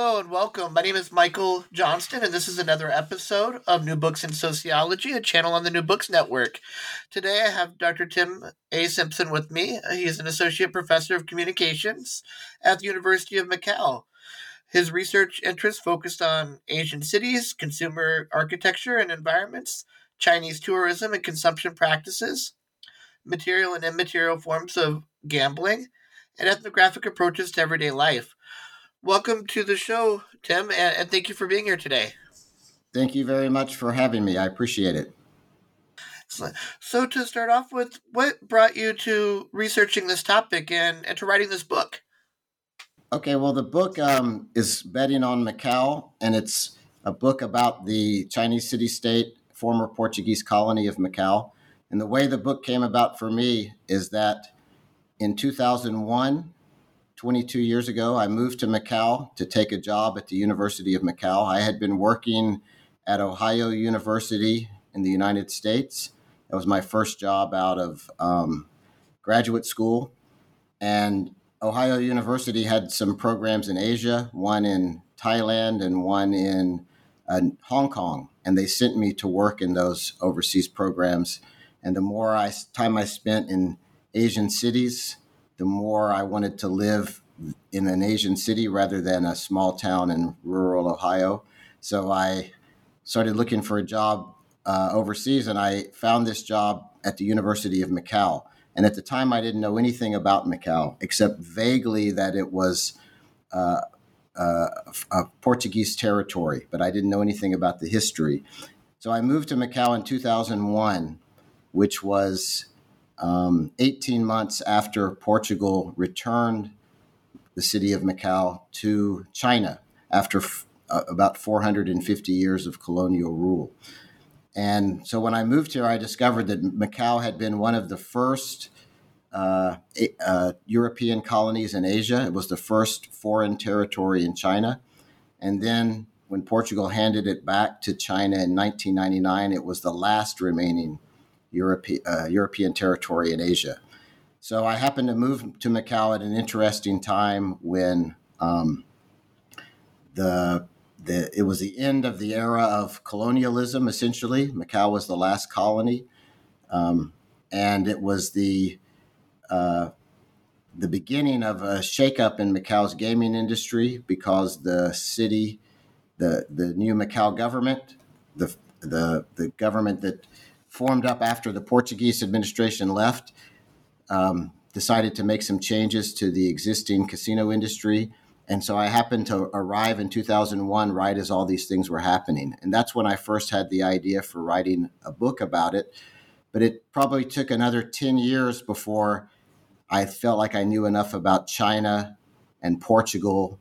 Hello and welcome. My name is Michael Johnston, and this is another episode of New Books in Sociology, a channel on the New Books Network. Today I have Dr. Tim A. Simpson with me. He is an associate professor of communications at the University of Macau. His research interests focused on Asian cities, consumer architecture and environments, Chinese tourism and consumption practices, material and immaterial forms of gambling, and ethnographic approaches to everyday life welcome to the show, Tim, and, and, thank you for being here today. Thank you very much for having me. I appreciate it. So, to start off with, what brought you to researching this topic and, and to writing this book? Okay, well, the book um, is betting on Macau, and it's a book about the Chinese city state, former Portuguese colony of Macau. And the way the book came about for me is that in 2001, 22 years ago, I moved to Macau to take a job at the University of Macau. I had been working at Ohio University in the United States. That was my first job out of um, graduate school. And Ohio University had some programs in Asia, one in Thailand and one in uh, Hong Kong. And they sent me to work in those overseas programs. And the more I, time I spent in Asian cities, the more I wanted to live in an Asian city rather than a small town in rural Ohio. So I started looking for a job uh, overseas, and I found this job at the University of Macau. And at the time, I didn't know anything about Macau except vaguely that it was uh, uh, a Portuguese territory, but I didn't know anything about the history. So I moved to Macau in 2001, which was um, 18 months after Portugal returned the city of Macau to China after f- uh, about 450 years of colonial rule. And so when I moved here, I discovered that Macau had been one of the first uh, uh, European colonies in Asia. It was the first foreign territory in China. And then when Portugal handed it back to China in 1999, it was the last remaining Europe, uh, European territory in Asia. So I happened to move to Macau at an interesting time when um, the the it was the end of the era of colonialism. Essentially, Macau was the last colony, um, and it was the uh, the beginning of a shakeup in Macau's gaming industry because the city, the the new Macau government, the the the government that formed up after the Portuguese administration left, um, decided to make some changes to the existing casino industry. And so I happened to arrive in 2001 right as all these things were happening. And that's when I first had the idea for writing a book about it. But it probably took another 10 years before I felt like I knew enough about China and Portugal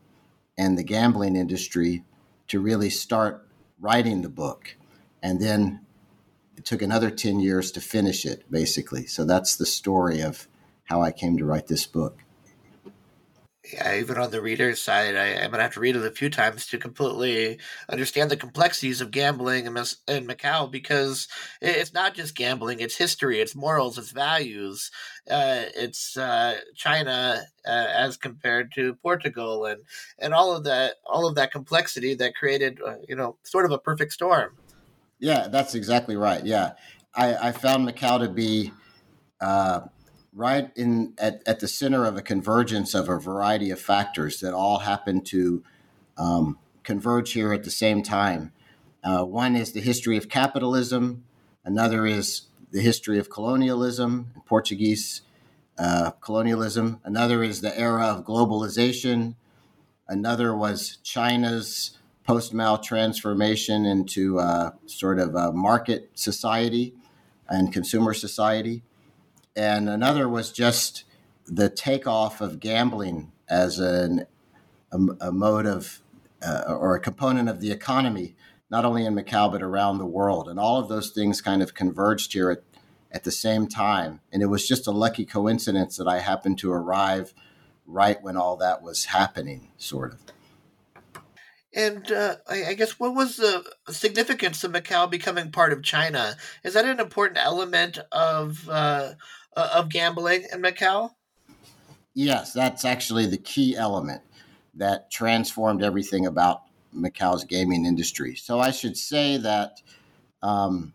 and the gambling industry to really start writing the book. And then took another 10 years to finish it, basically. So that's the story of how I came to write this book. Yeah, even on the reader's side, I, am gonna have to read it a few times to completely understand the complexities of gambling in, in Macau because it's not just gambling; it's history, it's morals, it's values, uh, it's uh, China uh, as compared to Portugal, and and all of that, all of that complexity that created, uh, you know, sort of a perfect storm. Yeah, that's exactly right. Yeah, I, I found Macau to be uh, right in at, at the center of a convergence of a variety of factors that all happen to um, converge here at the same time. Uh, one is the history of capitalism, another is the history of colonialism, Portuguese uh, colonialism, another is the era of globalization, another was China's post Mao transformation into uh, sort of a market society and consumer society. And another was just the takeoff of gambling as an, a, a mode of uh, or a component of the economy, not only in Macau, but around the world. And all of those things kind of converged here at, at the same time. And it was just a lucky coincidence that I happened to arrive right when all that was happening, sort of. And uh, I, I, guess what was the significance of Macau becoming part of China? Is that an important element of uh, of gambling in Macau? Yes, that's actually the key element that transformed everything about Macau's gaming industry. So I should say that um,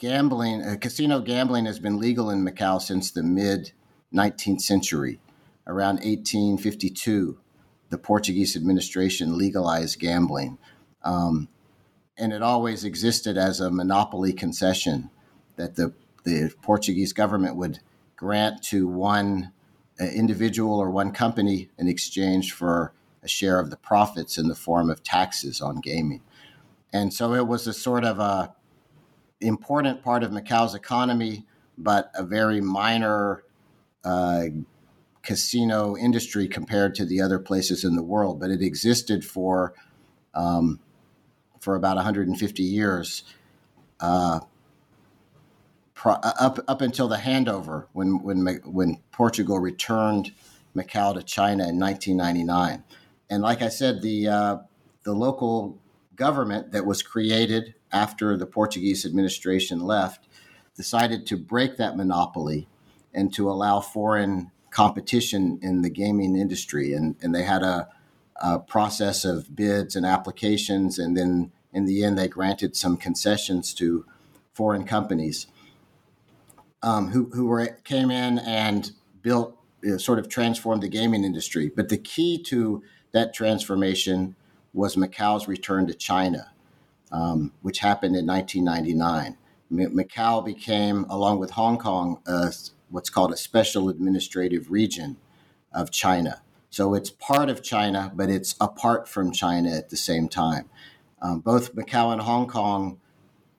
gambling, uh, casino gambling, has been legal in Macau since the mid 19th century, around 1852 the Portuguese administration legalized gambling. Um, and it always existed as a monopoly concession that the, the Portuguese government would grant to one uh, individual or one company in exchange for a share of the profits in the form of taxes on gaming. And so it was a sort of a important part of Macau's economy, but a very minor uh, casino industry compared to the other places in the world, but it existed for um, for about 150 years, uh, pro- uh, up up until the handover when when when Portugal returned Macau to China in 1999. And like I said, the uh, the local government that was created after the Portuguese administration left decided to break that monopoly and to allow foreign competition in the gaming industry, and and they had a, a process of bids and applications, and then in the end they granted some concessions to foreign companies um, who who were came in and built you know, sort of transformed the gaming industry. But the key to that transformation was Macau's return to China, um, which happened in 1999. Macau became, along with Hong Kong, a what's called a special administrative region of China. So it's part of China, but it's apart from China at the same time. Um, both Macau and Hong Kong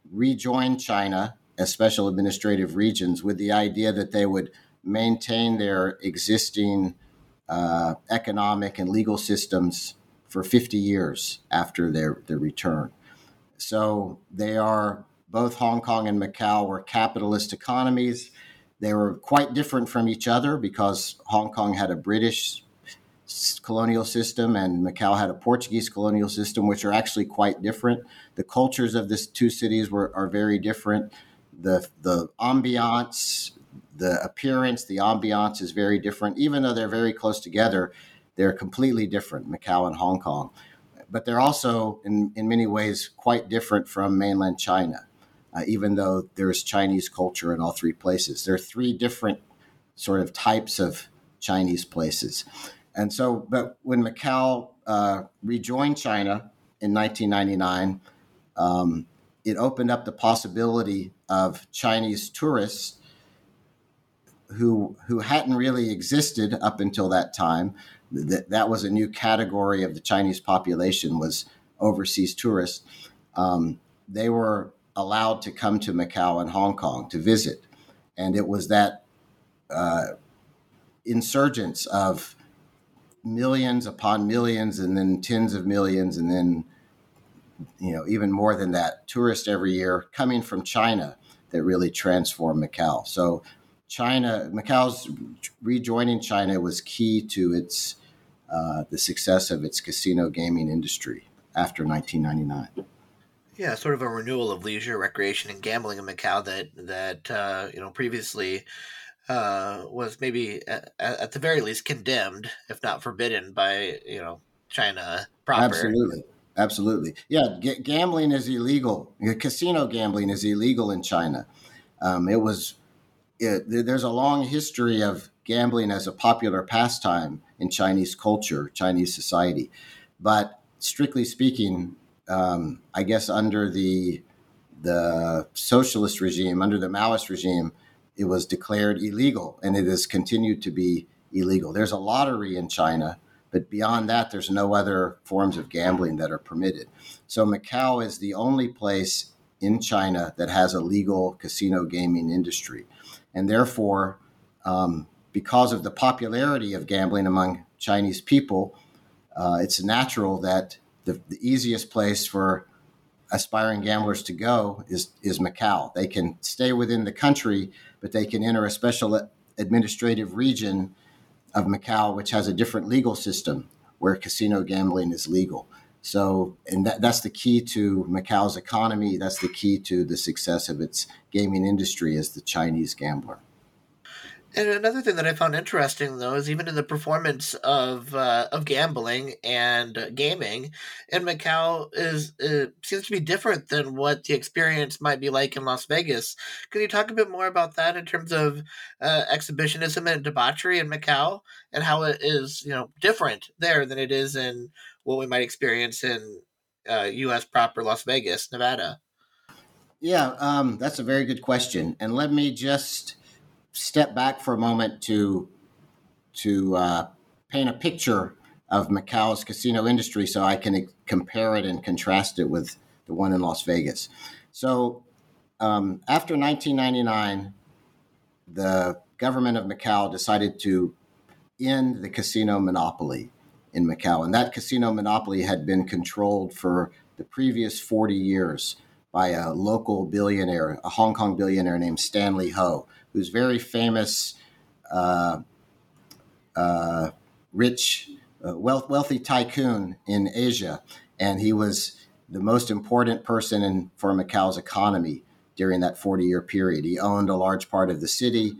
rejoined China as special administrative regions with the idea that they would maintain their existing uh, economic and legal systems for 50 years after their, their return. So they are both Hong Kong and Macau were capitalist economies they were quite different from each other because Hong Kong had a British colonial system and Macau had a Portuguese colonial system, which are actually quite different. The cultures of these two cities were are very different. The the ambiance, the appearance, the ambiance is very different. Even though they're very close together, they're completely different, Macau and Hong Kong. But they're also, in, in many ways, quite different from mainland China uh, even though there's Chinese culture in all three places. There are three different sort of types of Chinese places. And so, but when Macau uh, rejoined China in 1999, um, it opened up the possibility of Chinese tourists who who hadn't really existed up until that time. That that was a new category of the Chinese population was overseas tourists. Um, they were allowed to come to Macau and Hong Kong to visit. And it was that uh, insurgence of millions upon millions and then tens of millions and then you know even more than that tourists every year coming from China that really transformed Macau. So China, Macau's rejoining China was key to its uh, the success of its casino gaming industry after 1999. Yeah, sort of a renewal of leisure, recreation, and gambling in Macau that that uh, you know previously uh, was maybe at, at, the very least condemned, if not forbidden, by you know China proper. Absolutely, absolutely. Yeah, g- gambling is illegal. Casino gambling is illegal in China. Um, it was. It, there's a long history of gambling as a popular pastime in Chinese culture, Chinese society, but strictly speaking, um, I guess, under the the socialist regime, under the Maoist regime, it was declared illegal, and it has continued to be illegal. There's a lottery in China, but beyond that, there's no other forms of gambling that are permitted. So Macau is the only place in China that has a legal casino gaming industry, and therefore, um, because of the popularity of gambling among Chinese people, uh, it's natural that the, the easiest place for aspiring gamblers to go is is Macau. They can stay within the country, but they can enter a special administrative region of Macau, which has a different legal system where casino gambling is legal. So, and that, that's the key to Macau's economy. That's the key to the success of its gaming industry as the Chinese gambler. And another thing that I found interesting, though, is even in the performance of uh, of gambling and gaming in Macau is uh, seems to be different than what the experience might be like in Las Vegas. Can you talk a bit more about that in terms of uh, exhibitionism and debauchery in Macau and how it is, you know, different there than it is in what we might experience in U.S. Uh, proper Las Vegas, Nevada? Yeah, um, that's a very good question, and let me just step back for a moment to to uh, paint a picture of Macau's casino industry, so I can compare it and contrast it with the one in Las Vegas. So, um, after 1999, the government of Macau decided to end the casino monopoly in Macau, and that casino monopoly had been controlled for the previous 40 years by a local billionaire, a Hong Kong billionaire named Stanley Ho, who's very famous, uh, uh, rich, uh, wealth, wealthy tycoon in Asia, and he was the most important person in for Macau's economy during that 40 year period. He owned a large part of the city,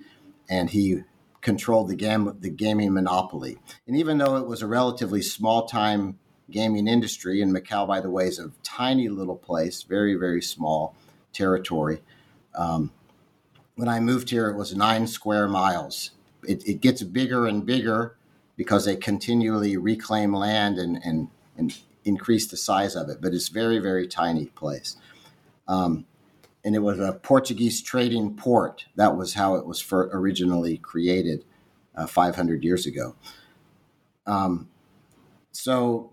and he controlled the gam- the gaming monopoly. And even though it was a relatively small time gaming industry, and Macau, by the way, is a tiny little place, very very small territory. Um, when I moved here, it was nine square miles. It, it gets bigger and bigger because they continually reclaim land and, and, and increase the size of it, but it's very, very tiny place. Um, and it was a Portuguese trading port. That was how it was originally created uh, 500 years ago. Um, so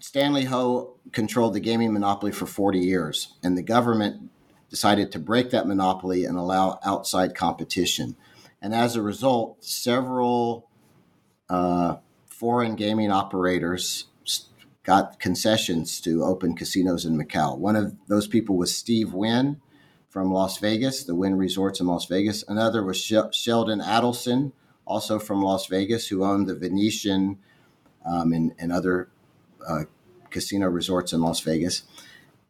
Stanley Ho controlled the gaming monopoly for 40 years, and the government decided to break that monopoly and allow outside competition. And as a result, several uh, foreign gaming operators got concessions to open casinos in Macau. One of those people was Steve Wynn from Las Vegas, the Wynn Resorts in Las Vegas. Another was Sheldon Adelson, also from Las Vegas, who owned the Venetian um, and, and, other uh, casino resorts in Las Vegas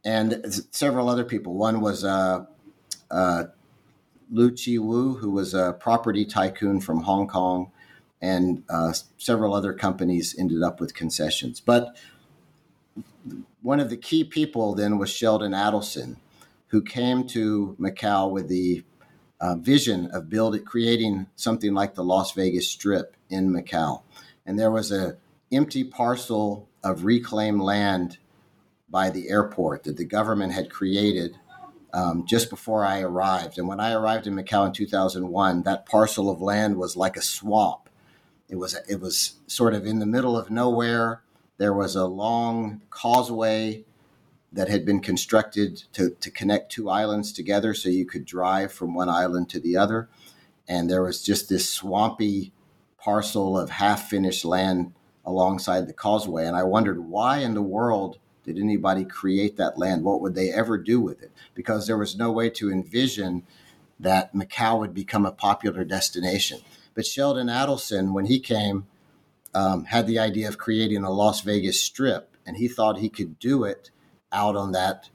and several other people. One was uh, uh, Lui Che Woo, who was a property tycoon from Hong Kong, and uh, several other companies ended up with concessions. But one of the key people then was Sheldon Adelson, who came to Macau with the uh, vision of building, creating something like the Las Vegas Strip in Macau. And there was a empty parcel of reclaimed land by the airport that the government had created um, just before I arrived. And when I arrived in Macau in 2001, that parcel of land was like a swamp. It was it was sort of in the middle of nowhere. There was a long causeway that had been constructed to, to connect two islands together so you could drive from one island to the other. And there was just this swampy parcel of half finished land alongside the causeway. And I wondered why in the world did anybody create that land? What would they ever do with it? Because there was no way to envision that Macau would become a popular destination. But Sheldon Adelson, when he came, um, had the idea of creating a Las Vegas strip, and he thought he could do it out on that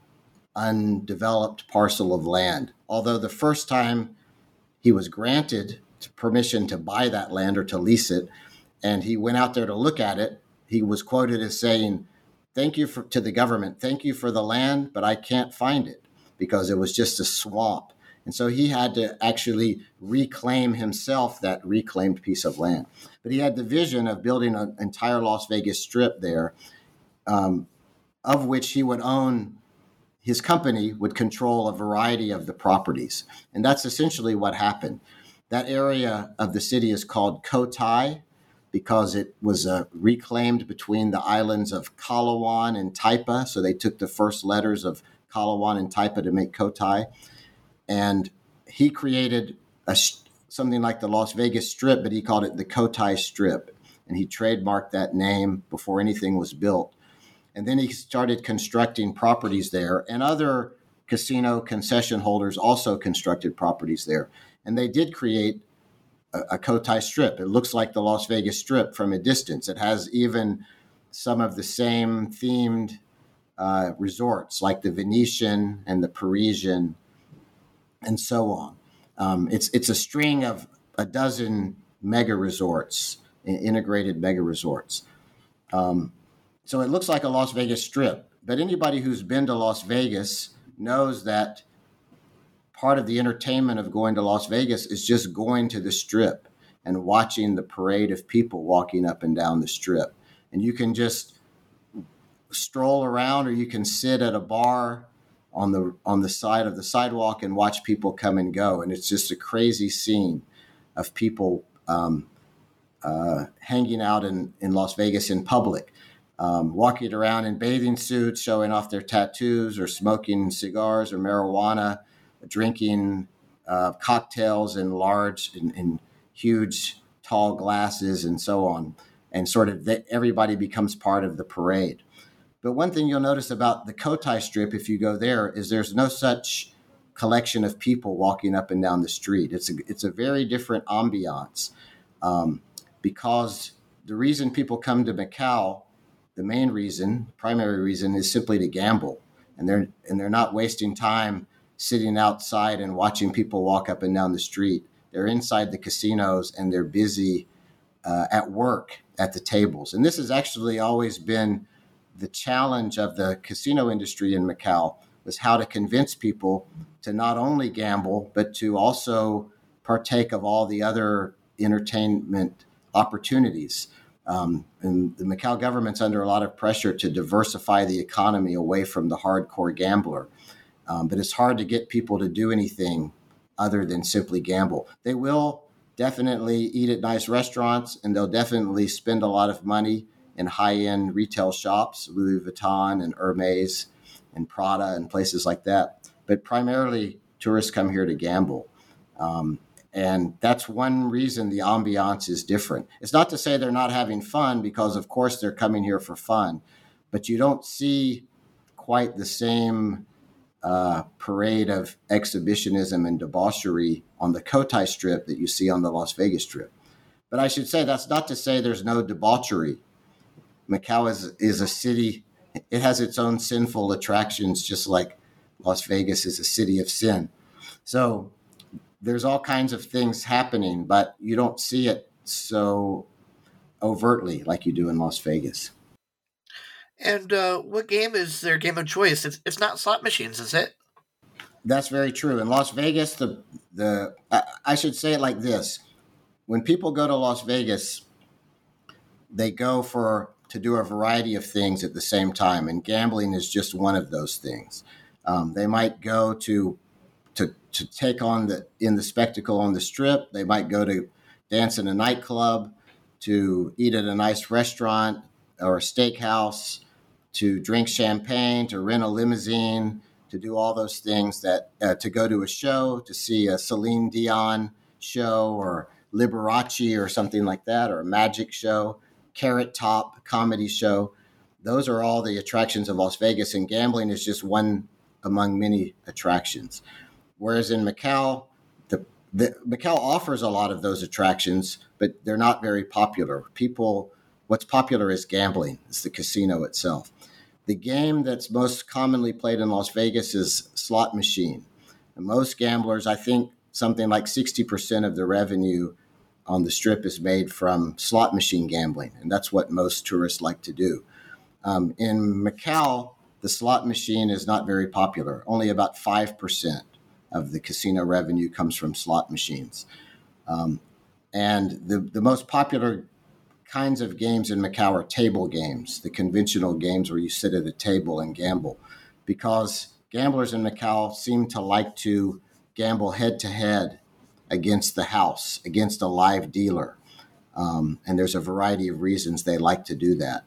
undeveloped parcel of land. Although the first time he was granted permission to buy that land or to lease it, and he went out there to look at it, he was quoted as saying, thank you for, to the government. Thank you for the land, but I can't find it because it was just a swamp. And so he had to actually reclaim himself that reclaimed piece of land. But he had the vision of building an entire Las Vegas strip there. Um, of which he would own his company would control a variety of the properties. And that's essentially what happened. That area of the city is called Cotai because it was uh, reclaimed between the islands of Coloane and Taipa. So they took the first letters of Coloane and Taipa to make Cotai. And he created a, something like the Las Vegas Strip, but he called it the Cotai Strip. And he trademarked that name before anything was built. And then he started constructing properties there, and other casino concession holders also constructed properties there. And they did create a, a Cotai Strip. It looks like the Las Vegas Strip from a distance. It has even some of the same themed uh, resorts, like the Venetian and the Parisian, and so on. Um, it's it's a string of a dozen mega resorts, integrated mega resorts. Um, so it looks like a Las Vegas strip. But anybody who's been to Las Vegas knows that part of the entertainment of going to Las Vegas is just going to the strip and watching the parade of people walking up and down the strip. And you can just stroll around or you can sit at a bar on the on the side of the sidewalk and watch people come and go and it's just a crazy scene of people um, uh, hanging out in, in Las Vegas in public um, walking around in bathing suits, showing off their tattoos, or smoking cigars or marijuana, drinking uh, cocktails in large and in, in, huge, tall glasses, and so on. And sort of that everybody becomes part of the parade. But one thing you'll notice about the Cotai Strip, if you go there, is there's no such collection of people walking up and down the street. It's a, it's a very different ambiance um, because the reason people come to Macau the main reason, primary reason, is simply to gamble, and they're and they're not wasting time sitting outside and watching people walk up and down the street. They're inside the casinos and they're busy uh, at work at the tables. And this has actually always been the challenge of the casino industry in Macau was how to convince people to not only gamble but to also partake of all the other entertainment opportunities. Um, and the Macau government's under a lot of pressure to diversify the economy away from the hardcore gambler. Um, but it's hard to get people to do anything other than simply gamble. They will definitely eat at nice restaurants and they'll definitely spend a lot of money in high end retail shops, Louis Vuitton and Hermes and Prada and places like that. But primarily, tourists come here to gamble. Um, and that's one reason the ambiance is different. It's not to say they're not having fun, because of course they're coming here for fun, but you don't see quite the same uh, parade of exhibitionism and debauchery on the Cotai Strip that you see on the Las Vegas Strip. But I should say that's not to say there's no debauchery. Macau is, is a city, it has its own sinful attractions, just like Las Vegas is a city of sin. So there's all kinds of things happening, but you don't see it so overtly like you do in Las Vegas. And uh, what game is their game of choice? It's, it's not slot machines, is it? That's very true. In Las Vegas, the the I, I should say it like this: when people go to Las Vegas, they go for to do a variety of things at the same time, and gambling is just one of those things. Um, they might go to to to take on the in the spectacle on the strip. They might go to dance in a nightclub, to eat at a nice restaurant or a steakhouse, to drink champagne, to rent a limousine, to do all those things that uh, to go to a show, to see a Celine Dion show or Liberace or something like that, or a magic show, Carrot Top comedy show. Those are all the attractions of Las Vegas, and gambling is just one among many attractions. Whereas in Macau, the, the Macau offers a lot of those attractions, but they're not very popular. People, what's popular is gambling. It's the casino itself. The game that's most commonly played in Las Vegas is slot machine. And most gamblers, I think, something like 60% of the revenue on the strip is made from slot machine gambling, and that's what most tourists like to do. Um, in Macau, the slot machine is not very popular, only about 5% of the casino revenue comes from slot machines. Um, and the, the most popular kinds of games in Macau are table games, the conventional games where you sit at a table and gamble, because gamblers in Macau seem to like to gamble head to head against the house, against a live dealer. Um, and there's a variety of reasons they like to do that.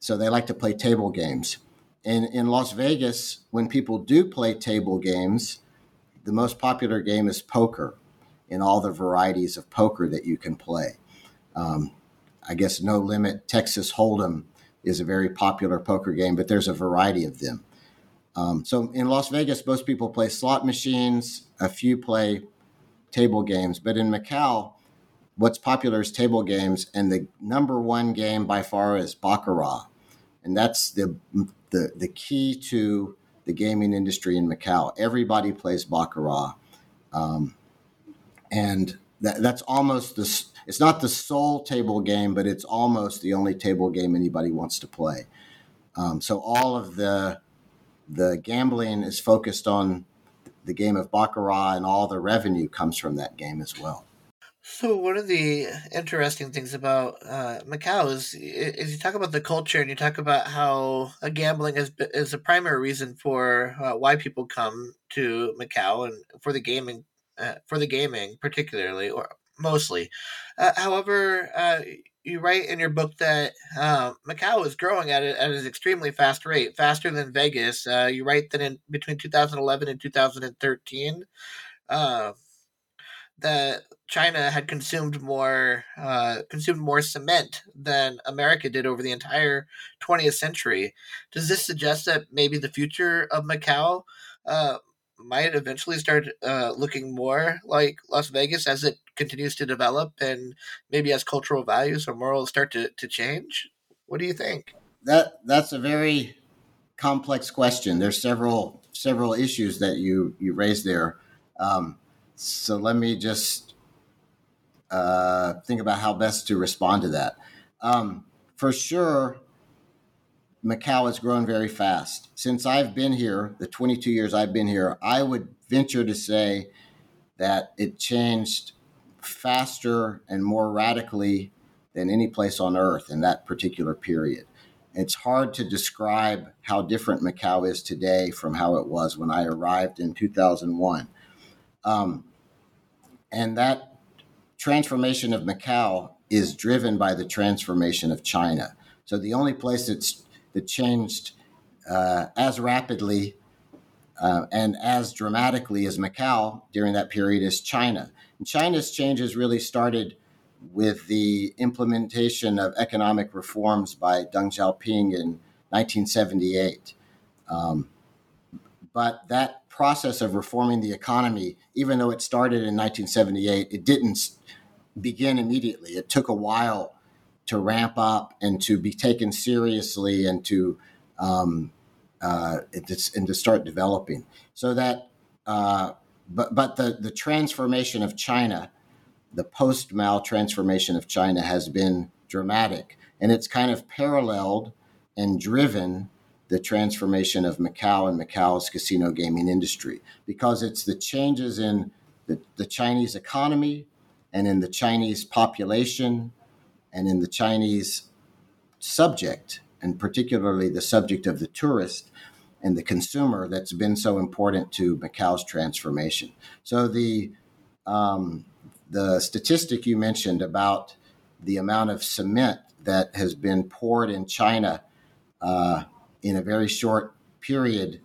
So they like to play table games. And in Las Vegas, when people do play table games, the most popular game is poker in all the varieties of poker that you can play. Um, I guess No Limit, Texas Hold'em is a very popular poker game, but there's a variety of them. Um, so in Las Vegas, most people play slot machines, a few play table games, but in Macau, what's popular is table games, and the number one game by far is Baccarat, and that's the the the key to the gaming industry in Macau. Everybody plays Baccarat, um, and that, that's almost the. It's not the sole table game, but it's almost the only table game anybody wants to play. Um, so all of the the gambling is focused on the game of baccarat, and all the revenue comes from that game as well. So one of the interesting things about uh, Macau is is you talk about the culture and you talk about how uh, gambling is is a primary reason for uh, why people come to Macau and for the gaming uh, for the gaming particularly or mostly. Uh, however, uh, you write in your book that Macau is growing at, a, at an extremely fast rate, faster than Vegas. you write that in between 2011 and 2013 that China had consumed more uh, consumed more cement than America did over the entire 20th century. Does this suggest that maybe the future of Macau uh, might eventually start uh, looking more like Las Vegas as it continues to develop and maybe as cultural values or morals start to, to change? What do you think? That that's a very complex question. There's several several issues that you you raised there. Um, so let me just uh, think about how best to respond to that. Um, for sure, Macau has grown very fast. Since I've been here, the 22 years I've been here, I would venture to say that it changed faster and more radically than any place on earth in that particular period. It's hard to describe how different Macau is today from how it was when I arrived in 2001. Um, and that transformation of Macau is driven by the transformation of China. So the only place that's that changed uh, as rapidly uh, and as dramatically as Macau during that period is China. China's changes really started with the implementation of economic reforms by Deng Xiaoping in 1978. Um, but that process of reforming the economy, even though it started in 1978, it didn't begin immediately. It took a while to ramp up and to be taken seriously and to um, uh, and to start developing. So that, uh, but but the the transformation of China, the post Mao transformation of China has been dramatic, and it's kind of paralleled and driven the transformation of Macau and Macau's casino gaming industry because it's the changes in the, the Chinese economy and in the Chinese population and in the Chinese subject, and particularly the subject of the tourist and the consumer that's been so important to Macau's transformation. So the um, the statistic you mentioned about the amount of cement that has been poured in China uh, in a very short period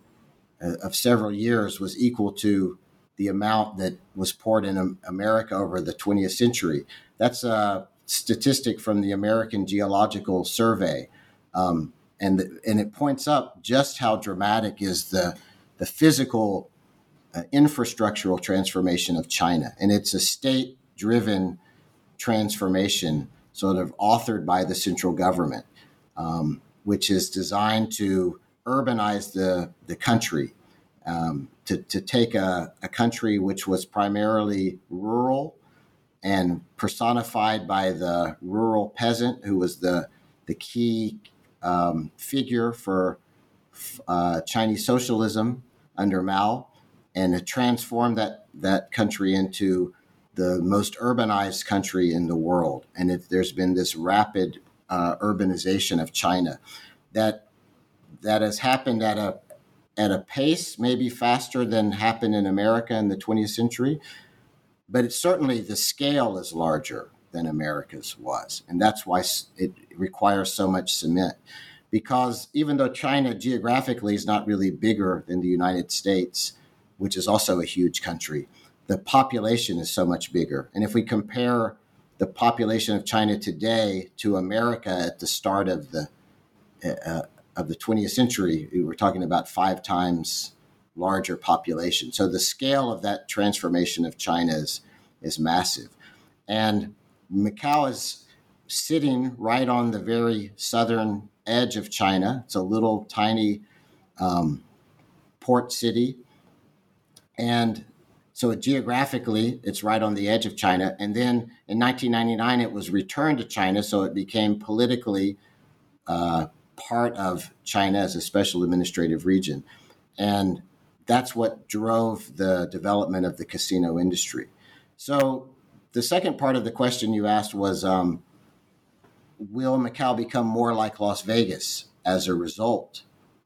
uh, of several years was equal to the amount that was poured in America over the 20th century. That's a statistic from the American Geological Survey. Um, and, the, and it points up just how dramatic is the, the physical uh, infrastructural transformation of China. And it's a state driven transformation, sort of authored by the central government. Um, which is designed to urbanize the, the country, um, to, to take a, a country which was primarily rural and personified by the rural peasant, who was the, the key um, figure for uh, Chinese socialism under Mao, and to transform that, that country into the the most urbanized country in the world, and if there's been this rapid uh, urbanization of China, that that has happened at a at a pace maybe faster than happened in America in the 20th century, but it's certainly the scale is larger than America's was, and that's why it requires so much cement. Because even though China geographically is not really bigger than the United States, which is also a huge country, the population is so much bigger. And if we compare the population of China today to America at the start of the uh, of the 20th century, we were talking about five times larger population. So the scale of that transformation of China is, is massive. And Macau is sitting right on the very southern edge of China. It's a little tiny um, port city. And so geographically, it's right on the edge of China. And then in 1999, it was returned to China, so it became politically uh, part of China as a special administrative region. And that's what drove the development of the casino industry. So the second part of the question you asked was um, Will Macau become more like Las Vegas as a result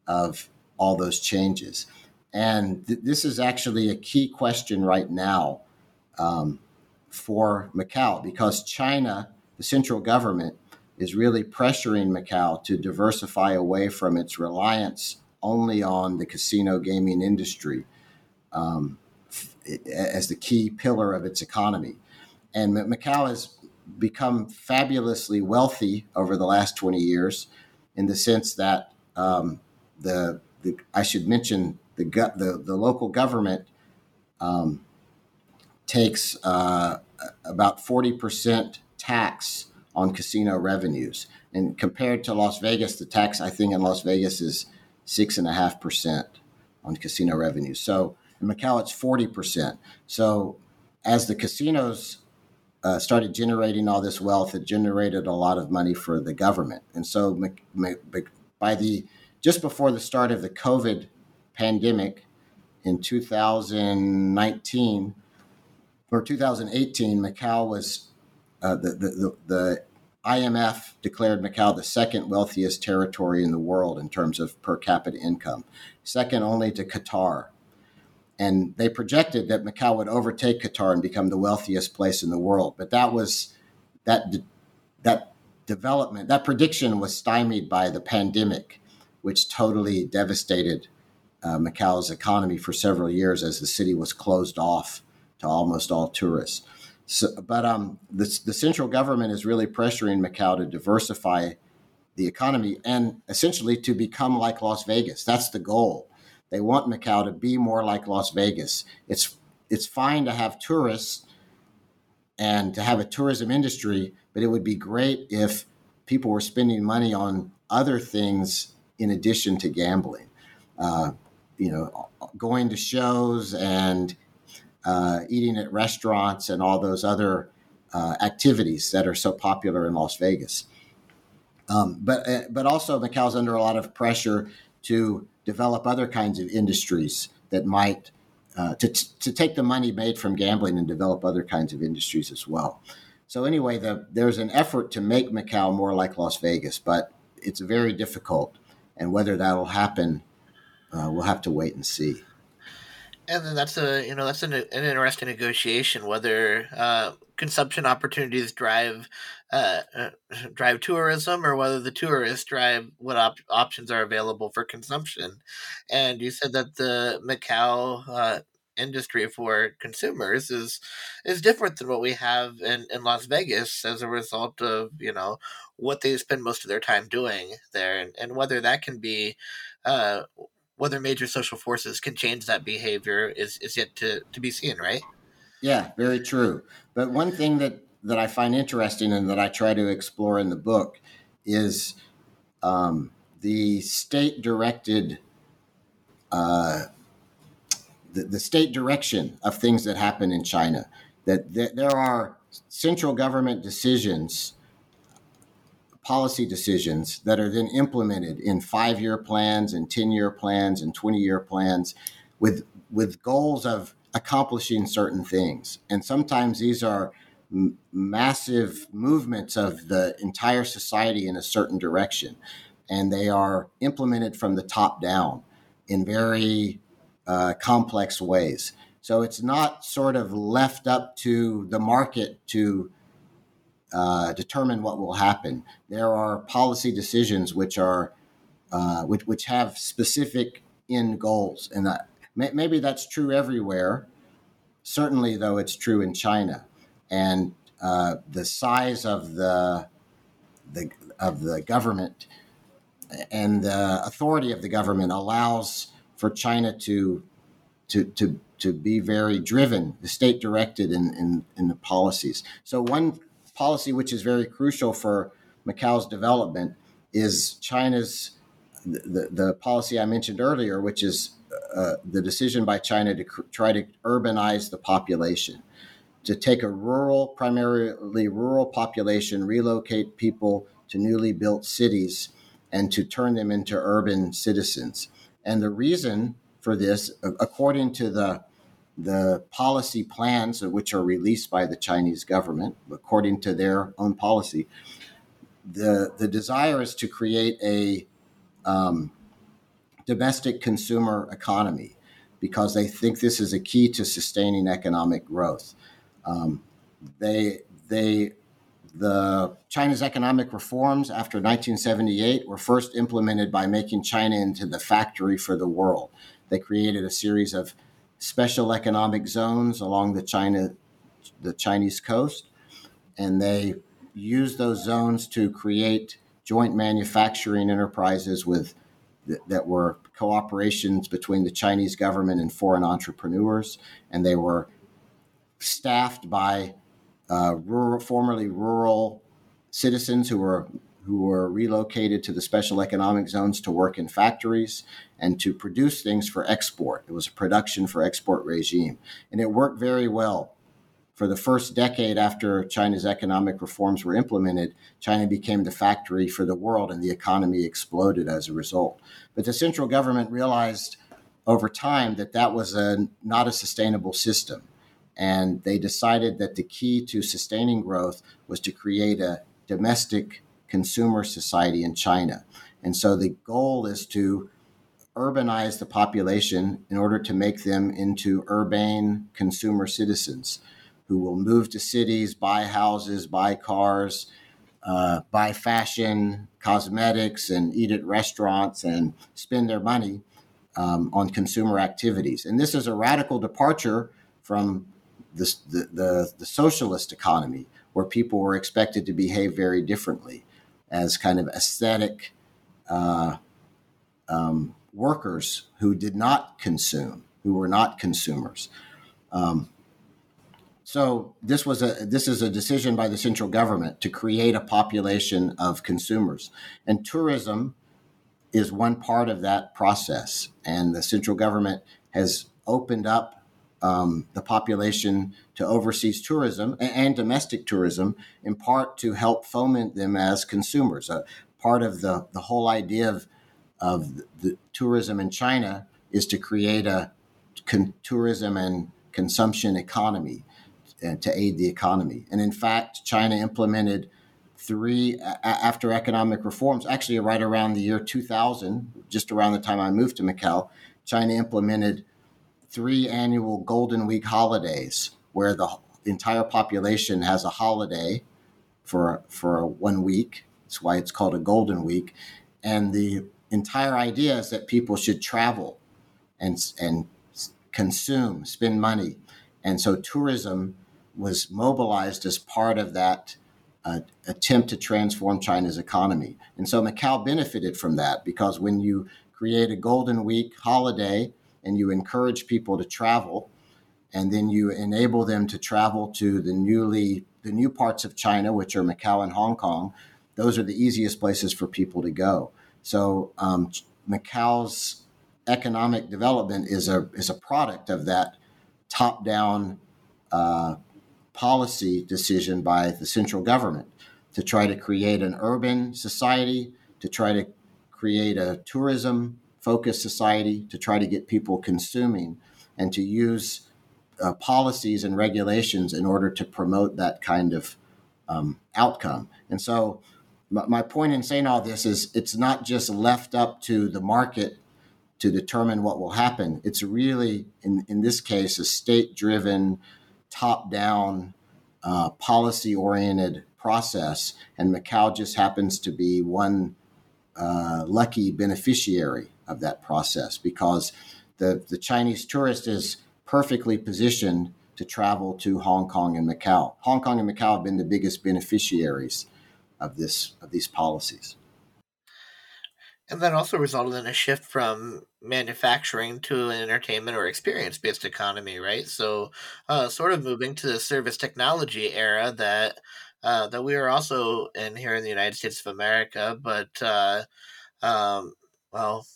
of all those changes? And th- this is actually a key question right now um, for Macau because China, the central government, is really pressuring Macau to diversify away from its reliance only on the casino gaming industry um, f- as the key pillar of its economy. And Macau has become fabulously wealthy over the last 20 years in the sense that um, the, the, I should mention the, the, the local government um, takes uh, about 40% tax on casino revenues. And compared to Las Vegas, the tax I think in Las Vegas is six and a half percent on casino revenues. So in Macau, it's 40%. So as the casinos uh, started generating all this wealth, it generated a lot of money for the government. And so by the just before the start of the COVID pandemic in 2019 or 2018, Macau was uh, the, the, the IMF declared Macau the second wealthiest territory in the world in terms of per capita income, second only to Qatar. And they projected that Macau would overtake Qatar and become the wealthiest place in the world. But that was that that development, that prediction was stymied by the pandemic, which totally devastated uh, Macau's economy for several years as the city was closed off to almost all tourists. So, but um, the, the central government is really pressuring Macau to diversify the economy and essentially to become like Las Vegas. That's the goal. They want Macau to be more like Las Vegas. It's it's fine to have tourists and to have a tourism industry, but it would be great if people were spending money on other things in addition to gambling. Uh, you know, going to shows and uh, eating at restaurants and all those other uh, activities that are so popular in Las Vegas. Um, but uh, but also Macau's under a lot of pressure to develop other kinds of industries that might uh, to to take the money made from gambling and develop other kinds of industries as well. So anyway, the, there's an effort to make Macau more like Las Vegas, but it's very difficult, and whether that'll happen uh, we'll have to wait and see. And then that's a you know that's an, an interesting negotiation whether uh, consumption opportunities drive uh, uh, drive tourism or whether the tourists drive what op- options are available for consumption. And you said that the Macau uh, industry for consumers is is different than what we have in, in Las Vegas as a result of you know what they spend most of their time doing there and, and whether that can be uh, whether major social forces can change that behavior is, is yet to, to be seen, right? Yeah, very true. But one thing that, that I find interesting and that I try to explore in the book is um, the state directed, uh, the, the state direction of things that happen in China. That, that there are central government decisions policy decisions that are then implemented in five year plans and 10 year plans and 20 year plans with, with goals of accomplishing certain things. And sometimes these are m- massive movements of the entire society in a certain direction. And they are implemented from the top down in very uh, complex ways. So it's not sort of left up to the market to uh, determine what will happen. There are policy decisions which are uh, which which have specific end goals, and that, maybe that's true everywhere. Certainly, though, it's true in China, and uh, the size of the the of the government and the authority of the government allows for China to to to to be very driven, state directed in, in, in the policies. So one policy which is very crucial for Macau's development is China's the, the policy I mentioned earlier, which is uh, the decision by China to cr- try to urbanize the population, to take a rural, primarily rural population, relocate people to newly built cities, and to turn them into urban citizens. And the reason for this, according to the the policy plans which are released by the Chinese government, according to their own policy, the the desire is to create a um, domestic consumer economy because they think this is a key to sustaining economic growth. Um, they they the China's economic reforms after 1978 were first implemented by making China into the factory for the world. They created a series of special economic zones along the China the Chinese coast, and they used those zones to create joint manufacturing enterprises with that were cooperations between the Chinese government and foreign entrepreneurs, and they were staffed by uh, rural, formerly rural citizens who were who were relocated to the special economic zones to work in factories and to produce things for export. It was a production for export regime, and it worked very well for the first decade after China's economic reforms were implemented, China became the factory for the world and the economy exploded as a result. But the central government realized over time that that was a, not a sustainable system. And they decided that the key to sustaining growth was to create a domestic consumer society in China. And so the goal is to urbanize the population in order to make them into urbane consumer citizens who will move to cities, buy houses, buy cars, uh, buy fashion, cosmetics, and eat at restaurants and spend their money um, on consumer activities. And this is a radical departure from this, the, the, the socialist economy, where people were expected to behave very differently as kind of aesthetic uh, um, workers who did not consume, who were not consumers. Um, so this was a this is a decision by the central government to create a population of consumers, and tourism is one part of that process. And the central government has opened up um, the population to overseas tourism and, and, domestic tourism, in part to help foment them as consumers. Uh, part of the the whole idea of of the tourism in China is to create a con- tourism and consumption economy uh, to aid the economy. And in fact, China implemented three after economic reforms, actually right around the year 2000, just around the time I moved to Macau, China implemented three annual Golden Week holidays where the entire population has a holiday for for one week. That's why it's called a Golden Week, and the entire idea is that people should travel and and consume, spend money, and so tourism was mobilized as part of that uh, attempt to transform China's economy. And so Macau benefited from that because when you create a Golden Week holiday and you encourage people to travel, and then you enable them to travel to the newly the new parts of China, which are Macau and Hong Kong, those are the easiest places for people to go. So um, Macau's economic development is a is a product of that top down uh, policy decision by the central government to try to create an urban society, to try to create a tourism focused society, to try to get people consuming, and to use uh, policies and regulations in order to promote that kind of um, outcome. And so, my, my point in saying all this is it's not just left up to the market to determine what will happen. It's really, in, in this case, a state driven, top down, uh, policy oriented process. And Macau just happens to be one uh, lucky beneficiary of that process because the, the Chinese tourist is perfectly positioned to travel to Hong Kong and Macau. Hong Kong and Macau have been the biggest beneficiaries of this of these policies. And that also resulted in a shift from manufacturing to an entertainment or experience based economy, right? So, uh, sort of moving to the service technology era that uh, that we are also in here in the United States of America, but uh, um, well,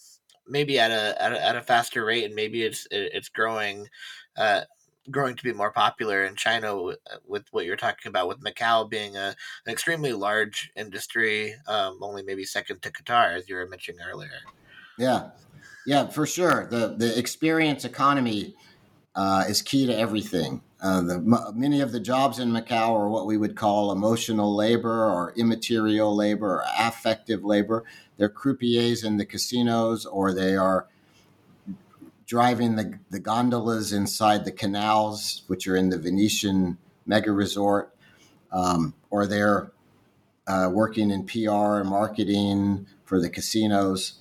maybe at a, at a at a faster rate, and maybe it's it's growing uh, growing to be more popular in China with, with, what you're talking about, with Macau being a, an extremely large industry, um, only maybe second to Qatar, as you were mentioning earlier. Yeah, yeah, for sure. The the experience economy uh, is key to everything. Uh, the, many of the jobs in Macau are what we would call emotional labor or immaterial labor or affective labor. They're croupiers in the casinos, or they are driving the, the gondolas inside the canals, which are in the Venetian mega resort, um, or they're uh, working in PR and marketing for the casinos,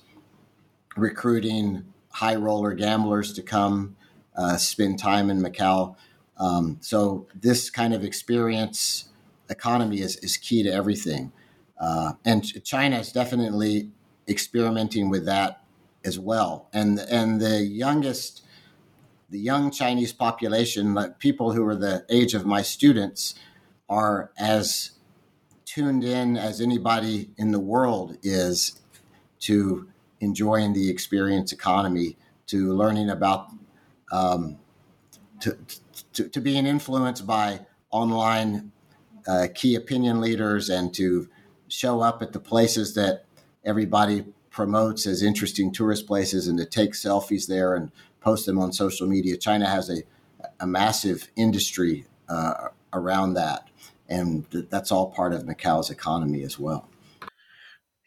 recruiting high roller gamblers to come uh, spend time in Macau. Um, so this kind of experience economy is, is key to everything. Uh, and China is definitely experimenting with that as well. And and the youngest, the young Chinese population, like people who are the age of my students, are as tuned in as anybody in the world is to enjoying the experience economy, to learning about, um, to, to, to being influenced by online uh, key opinion leaders and to show up at the places that everybody promotes as interesting tourist places and to take selfies there and post them on social media. China has a, a massive industry uh, around that, and th- that's all part of Macau's economy as well.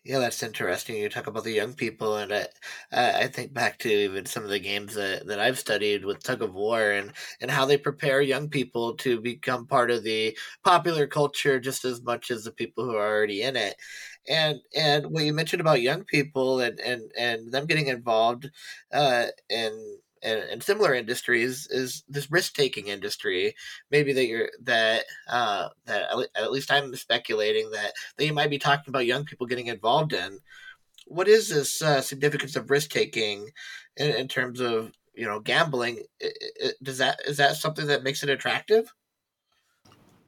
Yeah, that's interesting. You talk about the young people, and I, I think back to even some of the games that, that I've studied with tug of war, and and how they prepare young people to become part of the popular culture just as much as the people who are already in it and and what you mentioned about young people and and and them getting involved uh in in, similar industries is this risk taking industry. Maybe that you're that uh, that at least I'm speculating that that you might be talking about young people getting involved in. What is this uh, significance of risk taking in, in, terms of you know gambling? Does that is that something that makes it attractive?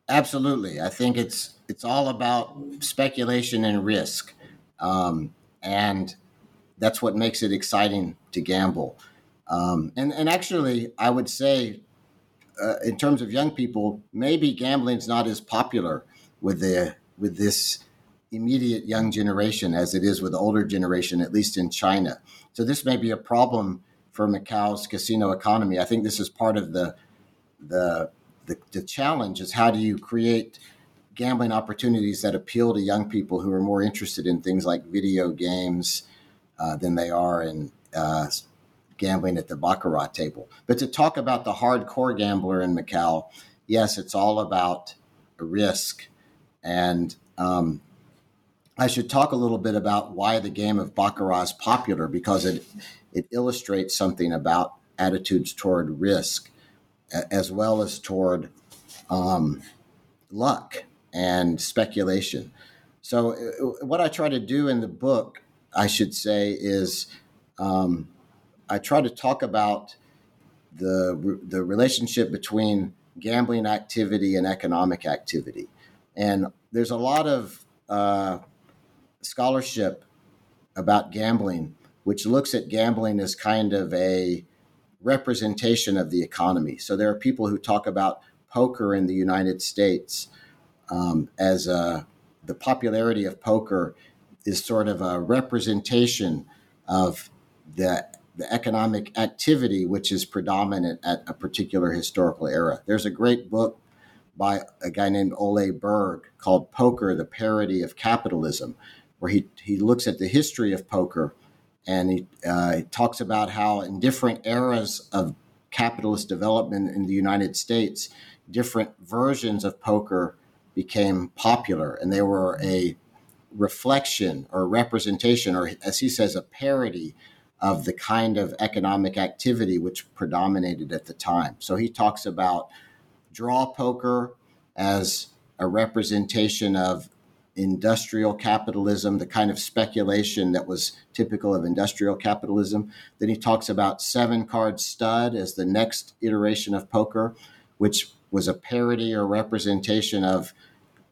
Absolutely, I think it's it's all about speculation and risk, um, and that's what makes it exciting to gamble. Um, and and actually, I would say, uh, in terms of young people, maybe gambling is not as popular with the with this immediate young generation as it is with the older generation, at least in China. So this may be a problem for Macau's casino economy. I think this is part of the the the, the challenge is how do you create gambling opportunities that appeal to young people who are more interested in things like video games uh, than they are in uh, gambling at the baccarat table. But to talk about the hardcore gambler in Macau, yes, it's all about risk. And um, I should talk a little bit about why the game of baccarat is popular because it it illustrates something about attitudes toward risk as well as toward um, luck and speculation. So, uh, what I try to do in the book, I should say, is um, I try to talk about the the relationship between gambling activity and economic activity, and there's a lot of uh, scholarship about gambling, which looks at gambling as kind of a representation of the economy. So there are people who talk about poker in the United States um, as a, the popularity of poker is sort of a representation of the the economic activity which is predominant at a particular historical era. There's a great book by a guy named Ole Bjerg called Poker, the Parody of Capitalism, where he, he looks at the history of poker and he, uh, he talks about how in different eras of capitalist development in the United States, different versions of poker became popular and they were a reflection or representation, or as he says, a parody of the kind of economic activity which predominated at the time. So he talks about draw poker as a representation of industrial capitalism, the kind of speculation that was typical of industrial capitalism. Then he talks about seven card stud as the next iteration of poker, which was a parody or representation of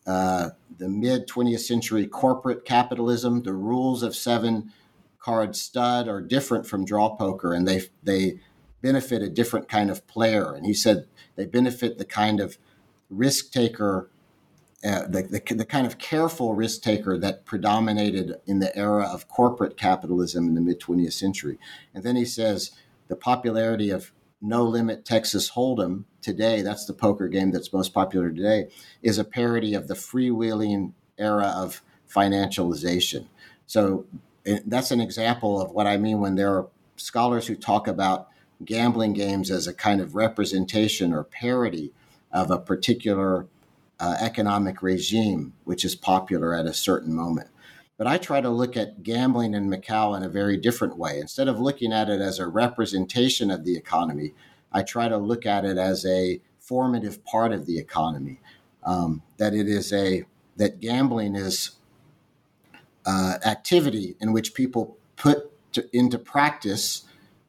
uh, the mid 20th century corporate capitalism. The rules of seven card stud are different from draw poker, and they they benefit a different kind of player. And he said they benefit the kind of risk taker uh, the, the, the, kind of careful risk taker that predominated in the era of corporate capitalism in the mid 20th century. And then he says the popularity of no limit Texas Hold'em today, that's the poker game that's most popular today, is a parody of the freewheeling era of financialization. So that's an example of what I mean when there are scholars who talk about gambling games as a kind of representation or parody of a particular uh, economic regime which is popular at a certain moment. But I try to look at gambling in Macau in a very different way. Instead of looking at it as a representation of the economy, I try to look at it as a formative part of the economy. Um, that it is a that gambling is uh, activity in which people put to, into practice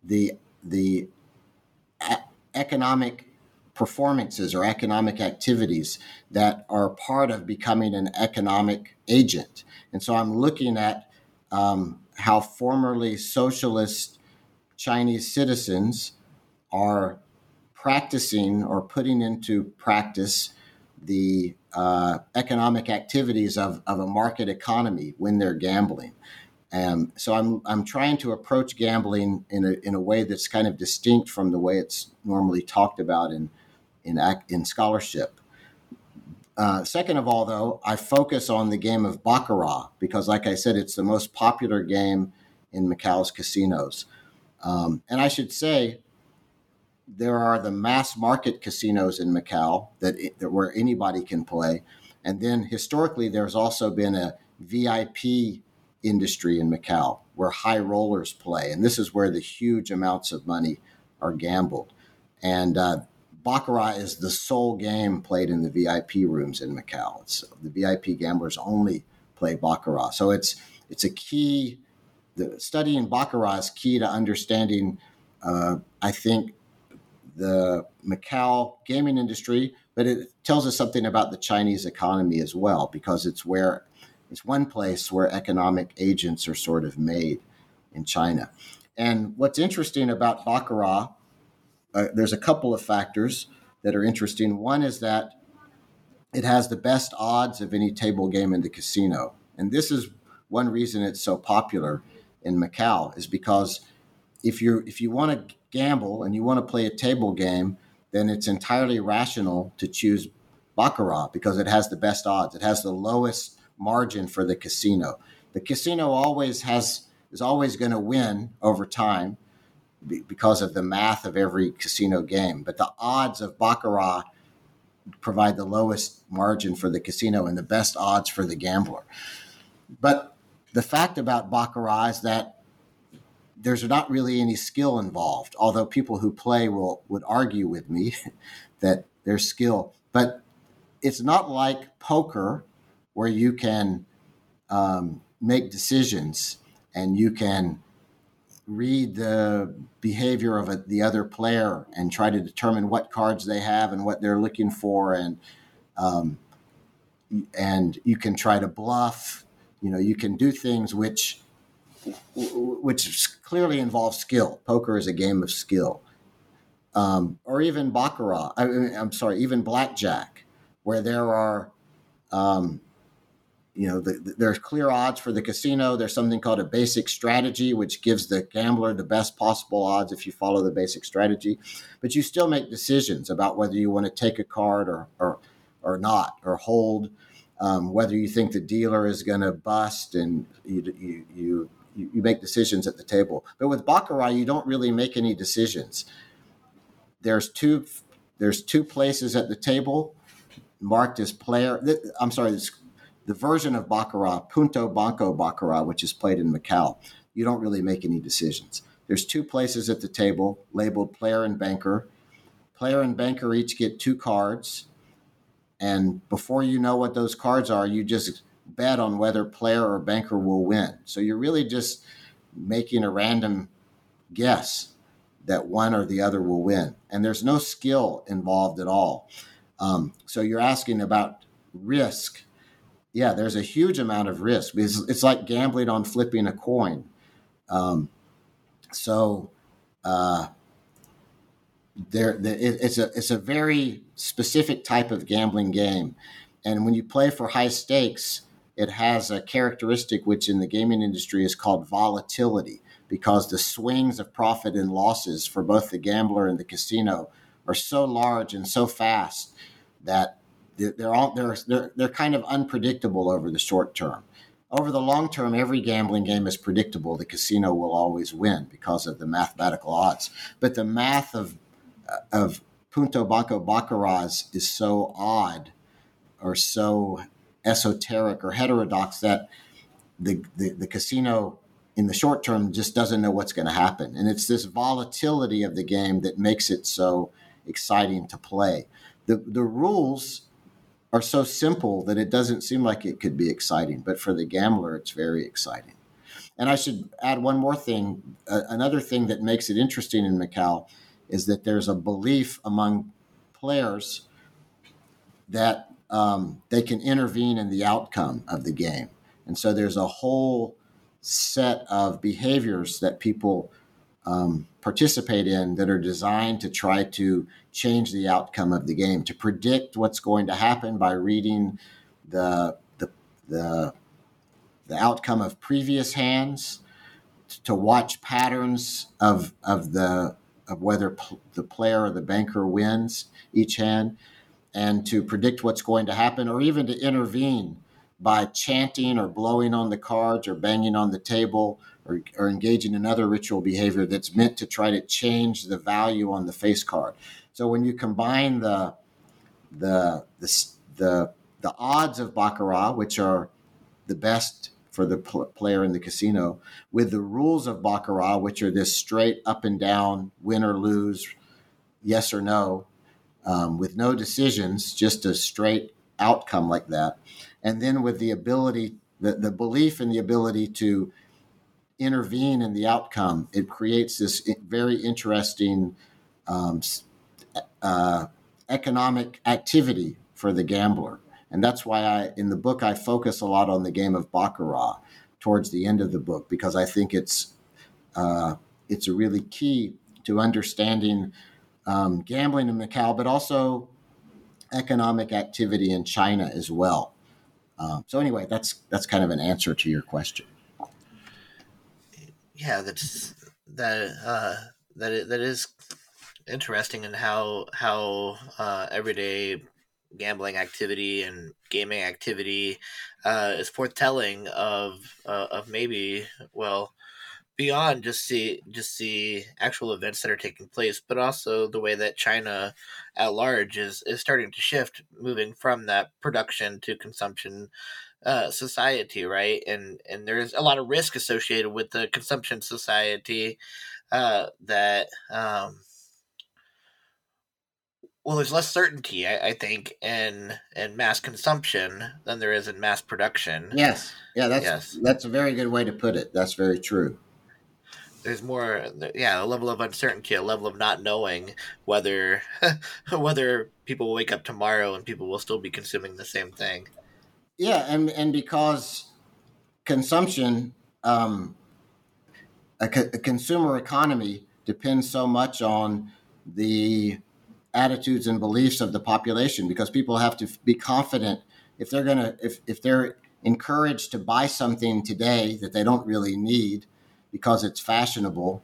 the the a- economic performances or economic activities that are part of becoming an economic agent. And so I'm looking at um, how formerly socialist Chinese citizens are practicing or putting into practice the uh, economic activities of, of a market economy when they're gambling. Um, so I'm I'm trying to approach gambling in a in a way that's kind of distinct from the way it's normally talked about in in in scholarship. Uh, second of all, though, I focus on the game of baccarat because, like I said, it's the most popular game in Macau's casinos. Um, and I should say, there are the mass market casinos in Macau that, that where anybody can play, and then historically, there's also been a VIP industry in Macau where high rollers play, and this is where the huge amounts of money are gambled. And uh, Baccarat is the sole game played in the VIP rooms in Macau. It's, the VIP gamblers only play Baccarat. So it's it's a key. The studying Baccarat is key to understanding. Uh, I think the Macau gaming industry, but it tells us something about the Chinese economy as well, because it's where it's one place where economic agents are sort of made in China. And what's interesting about Baccarat uh, there's a couple of factors that are interesting. One is that it has the best odds of any table game in the casino. And this is one reason it's so popular in Macau is because if you if you want to gamble and you want to play a table game, then it's entirely rational to choose baccarat because it has the best odds. It has the lowest margin for the casino. The casino always has is always going to win over time because of the math of every casino game. But the odds of Baccarat provide the lowest margin for the casino and the best odds for the gambler. But the fact about Baccarat is that there's not really any skill involved, although people who play will would argue with me that there's skill. But it's not like poker where you can um, make decisions and you can read the behavior of a, the other player and try to determine what cards they have and what they're looking for and um, and you can try to bluff you know you can do things which which clearly involves skill poker is a game of skill um, or even baccarat I, am sorry even blackjack where there are um, you know, the, the, there's clear odds for the casino. There's something called a basic strategy, which gives the gambler the best possible odds if you follow the basic strategy. But you still make decisions about whether you want to take a card or or, or not, or hold. Um, whether you think the dealer is going to bust, and you, you you you make decisions at the table. But with baccarat, you don't really make any decisions. There's two there's two places at the table marked as player. I'm sorry, the version of Baccarat, Punto Banco Baccarat, which is played in Macau, you don't really make any decisions. There's two places at the table labeled player and banker. Player and banker each get two cards. And before you know what those cards are, you just bet on whether player or banker will win. So you're really just making a random guess that one or the other will win. And there's no skill involved at all. Um, so you're asking about risk yeah, there's a huge amount of risk it's like gambling on flipping a coin. Um, so uh, there, it's a it's a very specific type of gambling game, and when you play for high stakes, it has a characteristic which in the gaming industry is called volatility because the swings of profit and losses for both the gambler and the casino are so large and so fast that they're all they're, they're they're kind of unpredictable over the short term. Over the long term, every gambling game is predictable. The casino will always win because of the mathematical odds. But the math of of Punto Banco Baccarat is so odd or so esoteric or heterodox that the, the, the casino in the short term just doesn't know what's going to happen. And it's this volatility of the game that makes it so exciting to play. The, the rules are so simple that it doesn't seem like it could be exciting. But for the gambler, it's very exciting. And I should add one more thing. Uh, another thing that makes it interesting in Macau is that there's a belief among players that um, they can intervene in the outcome of the game. And so there's a whole set of behaviors that people um, participate in that are designed to try to change the outcome of the game, to predict what's going to happen by reading the the the, the outcome of previous hands, to watch patterns of of the of whether pl- the player or the banker wins each hand, and to predict what's going to happen, or even to intervene by chanting or blowing on the cards or banging on the table or, or engaging in other ritual behavior that's meant to try to change the value on the face card. So when you combine the the the the, the odds of baccarat, which are the best for the pl- player in the casino, with the rules of baccarat, which are this straight up and down, win or lose, yes or no, um, with no decisions, just a straight outcome like that, and then with the ability, the, the belief in the ability to intervene in the outcome, it creates this very interesting um, uh, economic activity for the gambler. And that's why I, in the book, I focus a lot on the game of baccarat towards the end of the book because I think it's uh, it's a really key to understanding um, gambling in Macau, but also economic activity in China as well. Um, so anyway, that's that's kind of an answer to your question yeah, that's that uh, that that is interesting in how how uh, everyday gambling activity and gaming activity uh, is foretelling of uh, of maybe well beyond just the just the actual events that are taking place, but also the way that China at large is is starting to shift, moving from that production to consumption uh, society, right? And and there's a lot of risk associated with the consumption society uh, that. Um, well, there's less certainty, I, I, think, in in mass consumption than there is in mass production. Yes, yeah, that's yes. that's a very good way to put it. That's very true. There's more, yeah, a level of uncertainty, a level of not knowing whether whether people will wake up tomorrow and people will still be consuming the same thing. Yeah, and and because consumption, um, a, co- a consumer economy depends so much on the attitudes and beliefs of the population because people have to be confident if they're gonna if if they're encouraged to buy something today that they don't really need because it's fashionable.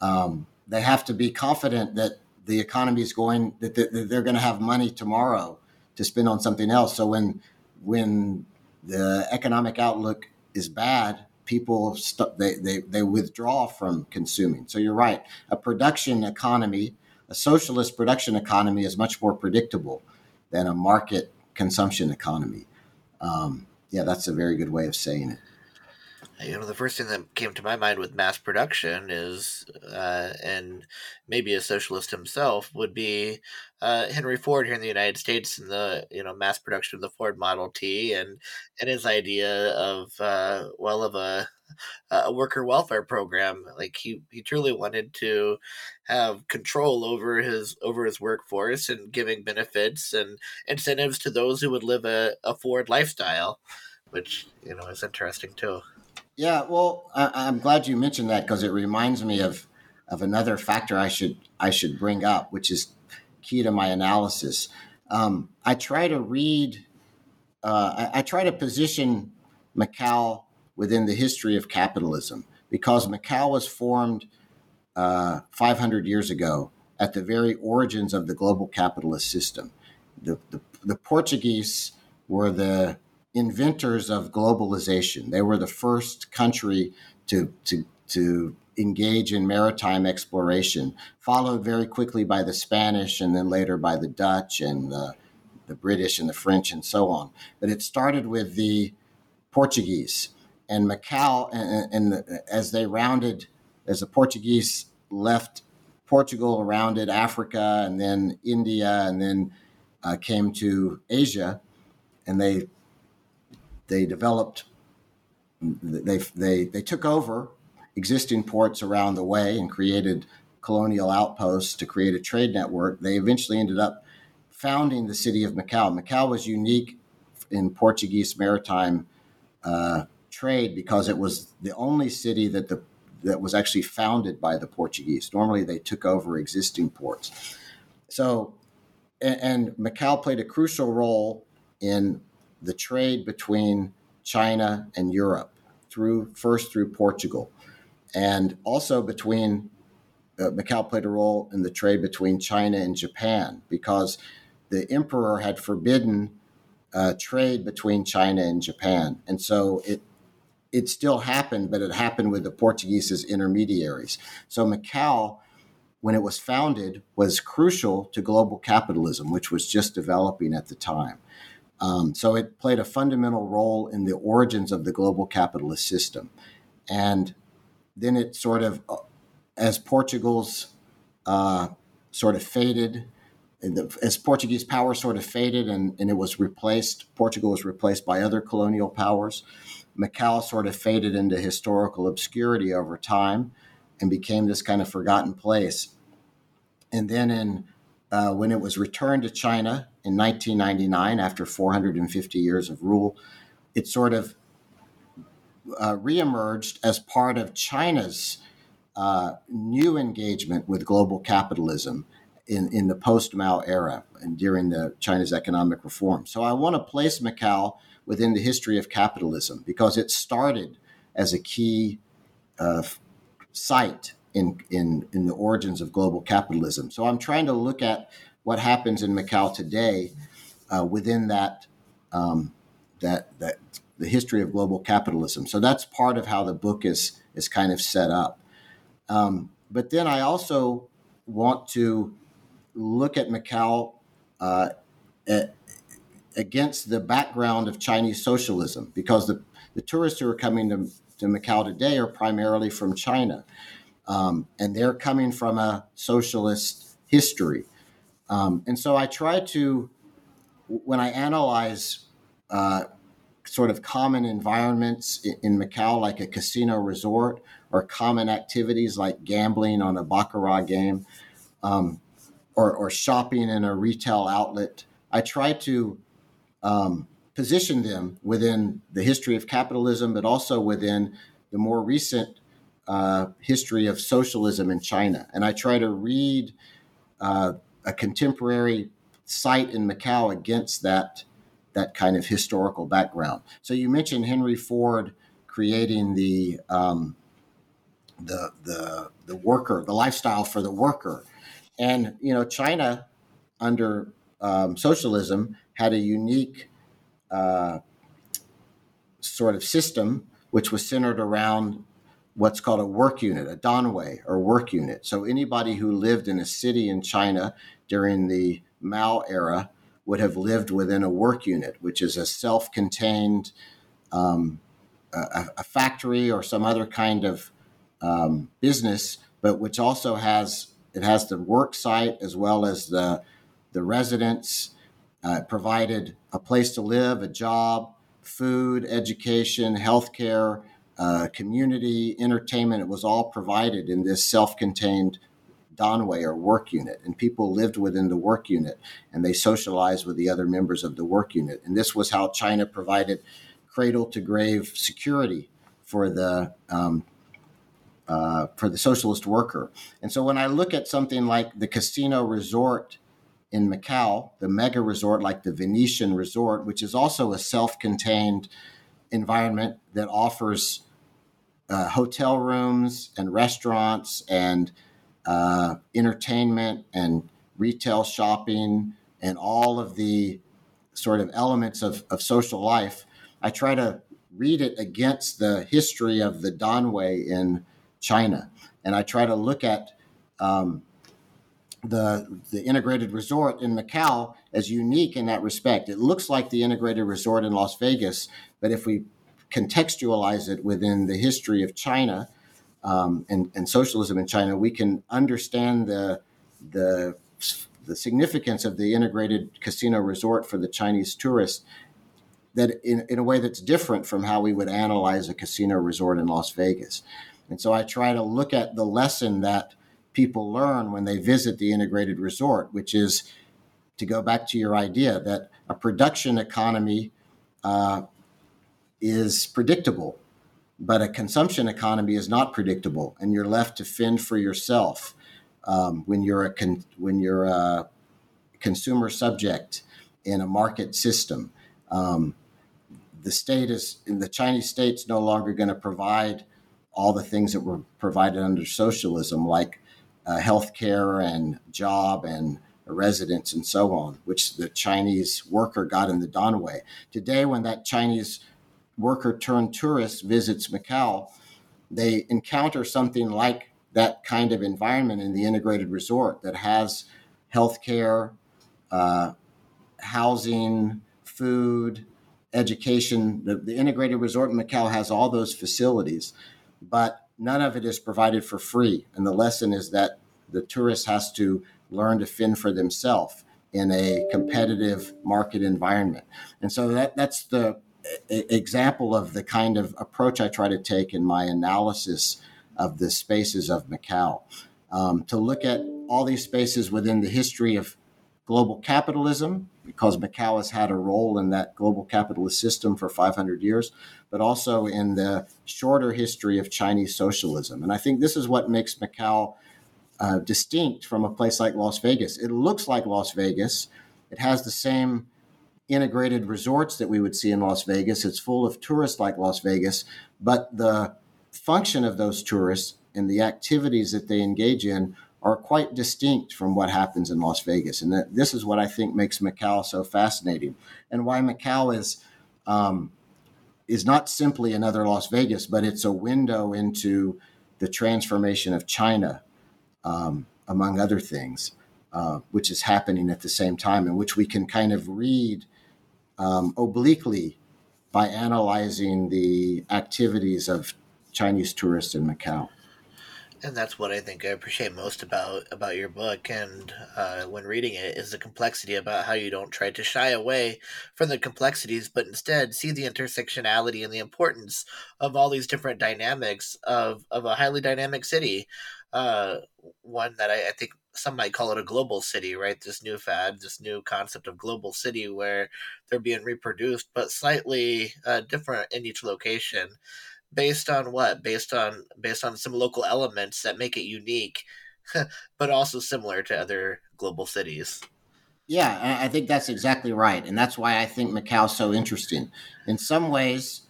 Um, they have to be confident that the economy is going that they're going to have money tomorrow to spend on something else. So when when the economic outlook is bad, people st- they, they they withdraw from consuming. So you're right. A production economy, a socialist production economy, is much more predictable than a market consumption economy. Um, yeah, that's a very good way of saying it you know the first thing that came to my mind with mass production is uh, and maybe a socialist himself would be uh, henry ford here in the united states and the you know mass production of the ford model t and and his idea of uh, well of a a worker welfare program. Like he he truly wanted to have control over his over his workforce and giving benefits and incentives to those who would live a, a ford lifestyle which you know is interesting too yeah, well, I, am glad you mentioned that because it reminds me of of another factor I should I should bring up, which is key to my analysis. Um, I try to read, uh, I, I, try to position Macau within the history of capitalism because Macau was formed uh, 500 years ago at the very origins of the global capitalist system. The, the, the Portuguese were the inventors of globalization. They were the first country to, to, to engage in maritime exploration, followed very quickly by the Spanish and then later by the Dutch and the, the British and the French and so on. But it started with the Portuguese and Macau, and, and the, as they rounded, as the Portuguese left Portugal, rounded Africa and then India and then uh, came to Asia, and they they developed they they they took over existing ports around the way and created colonial outposts to create a trade network. They eventually ended up founding the city of Macau. Macau was unique in Portuguese maritime uh, trade because it was the only city that the that was actually founded by the Portuguese. Normally, they took over existing ports. So, and, and Macau played a crucial role in the trade between China and Europe through first through Portugal, and also between uh, Macau played a role in the trade between China and Japan because the emperor had forbidden uh, trade between China and Japan, and so it it still happened, but it happened with the Portuguese as intermediaries. So Macau, when it was founded, was crucial to global capitalism, which was just developing at the time. Um, so it played a fundamental role in the origins of the global capitalist system. And then it sort of, uh, as Portugal's uh, sort of faded, the, as Portuguese power sort of faded and, and it was replaced, Portugal was replaced by other colonial powers. Macau sort of faded into historical obscurity over time and became this kind of forgotten place. And then in uh, when it was returned to China in 1999 after 450 years of rule, it sort of uh, reemerged as part of China's uh, new engagement with global capitalism in, in the post Mao era and during the China's economic reform. So I want to place Macau within the history of capitalism because it started as a key uh, site in, in, in the origins of global capitalism. So I'm trying to look at what happens in Macau today uh, within that, um, that, that the history of global capitalism. So that's part of how the book is, is kind of set up. Um, but then I also want to look at Macau uh, at, against the background of Chinese socialism because the, the tourists who are coming to, to Macau today are primarily from China. Um, and they're coming from a socialist history. Um, and so I try to, when I analyze uh, sort of common environments in, in, Macau, like a casino resort, or common activities like gambling on a baccarat game, um, or, or, shopping in a retail outlet, I try to um, position them within the history of capitalism, but also within the more recent uh, history of socialism in China. And I try to read uh, a contemporary site in Macau against that that kind of historical background. So you mentioned Henry Ford creating the um, the the the worker, the lifestyle for the worker, and you know China under um, socialism had a unique uh, sort of system which was centered around what's called a work unit, a danwei or work unit. So anybody who lived in a city in China during the Mao era would have lived within a work unit, which is a self-contained um, a, a, factory or some other kind of um, business, but which also has it has the work site as well as the the residents. Uh, provided a place to live, a job, food, education, healthcare, uh, community, entertainment. It was all provided in this self-contained Danwei or work unit, and people lived within the work unit, and they socialized with the other members of the work unit. And this was how China provided cradle to grave security for the um, uh, for the socialist worker. And so when I look at something like the casino resort in Macau, the mega resort like the Venetian Resort, which is also a self-contained environment that offers uh, hotel rooms and restaurants and uh, entertainment and retail shopping and all of the sort of elements of, of social life, I try to read it against the history of the Danwei in China. And I try to look at um, the, the integrated resort in Macau as unique in that respect. It looks like the integrated resort in Las Vegas, but if we contextualize it within the history of China um, and, and socialism in China, we can understand the, the, the significance of the integrated casino resort for the Chinese tourist that in, in a way that's different from how we would analyze a casino resort in Las Vegas. And so I try to look at the lesson that people learn when they visit the integrated resort, which is to go back to your idea that a production economy uh, is predictable, but a consumption economy is not predictable, and you're left to fend for yourself um, when you're a con- when you're a consumer subject in a market system. Um, the state is the Chinese state's no longer going to provide all the things that were provided under socialism, like uh, healthcare and job and residence and so on, which the Chinese worker got in the Danwei. Today, when that Chinese worker turned tourist visits Macau, they encounter something like that kind of environment in the integrated resort that has healthcare, uh, housing, food, education. The, the integrated resort in Macau has all those facilities, but none of it is provided for free. And the lesson is that the tourist has to learn to fend for themselves in a competitive market environment. And so that, that's the example of the kind of approach I try to take in my analysis of the spaces of Macau. Um, to look at all these spaces within the history of global capitalism, because Macau has had a role in that global capitalist system for 500 years, but also in the shorter history of Chinese socialism. And I think this is what makes Macau uh, distinct from a place like Las Vegas. It looks like Las Vegas, it has the same integrated resorts that we would see in Las Vegas. It's full of tourists like Las Vegas, but the function of those tourists and the activities that they engage in are quite distinct from what happens in Las Vegas. And that, this is what I think makes Macau so fascinating and why Macau is. Um, is not simply another Las Vegas, but it's a window into the transformation of China, um, among other things, uh, which is happening at the same time, and which we can kind of read um, obliquely by analyzing the activities of Chinese tourists in Macau. And that's what I think I appreciate most about about your book, and uh, when reading it, is the complexity about how you don't try to shy away from the complexities, but instead see the intersectionality and the importance of all these different dynamics of of a highly dynamic city. Uh, one that I, I think some might call it a global city, right? This new fad, this new concept of global city where they're being reproduced, but slightly uh, different in each location. Based on what? Based on based on some local elements that make it unique, but also similar to other global cities. Yeah, I think that's exactly right. And that's why I think Macau is so interesting. In some ways,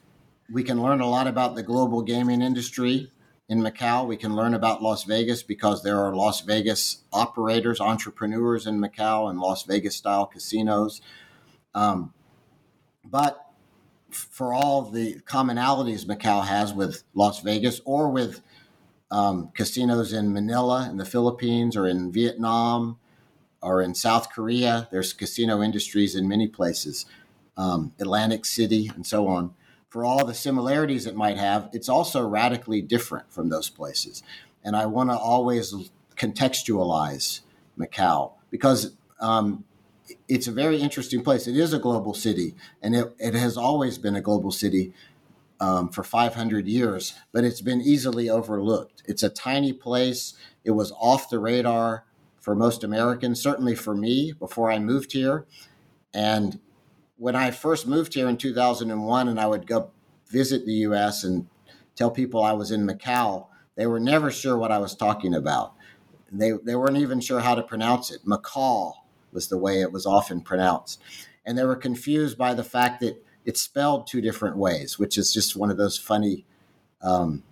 we can learn a lot about the global gaming industry in Macau. We can learn about Las Vegas because there are Las Vegas operators, entrepreneurs in Macau, and Las Vegas style casinos. Um, but for all the commonalities Macau has with Las Vegas or with um, casinos in Manila in the Philippines or in Vietnam or in South Korea, there's casino industries in many places, um, Atlantic City, and so on for all the similarities it might have, it's also radically different from those places. And I want to always contextualize Macau because um, it's a very interesting place. It is a global city, and it, it has always been a global city um, for 500 years, but it's been easily overlooked. It's a tiny place. It was off the radar for most Americans, certainly for me before I moved here. And when I first moved here in 2001 and I would go visit the US and tell people I was in Macau, they were never sure what I was talking about. They, they weren't even sure how to pronounce it. Macau was the way it was often pronounced. And they were confused by the fact that it's spelled two different ways, which is just one of those funny, um,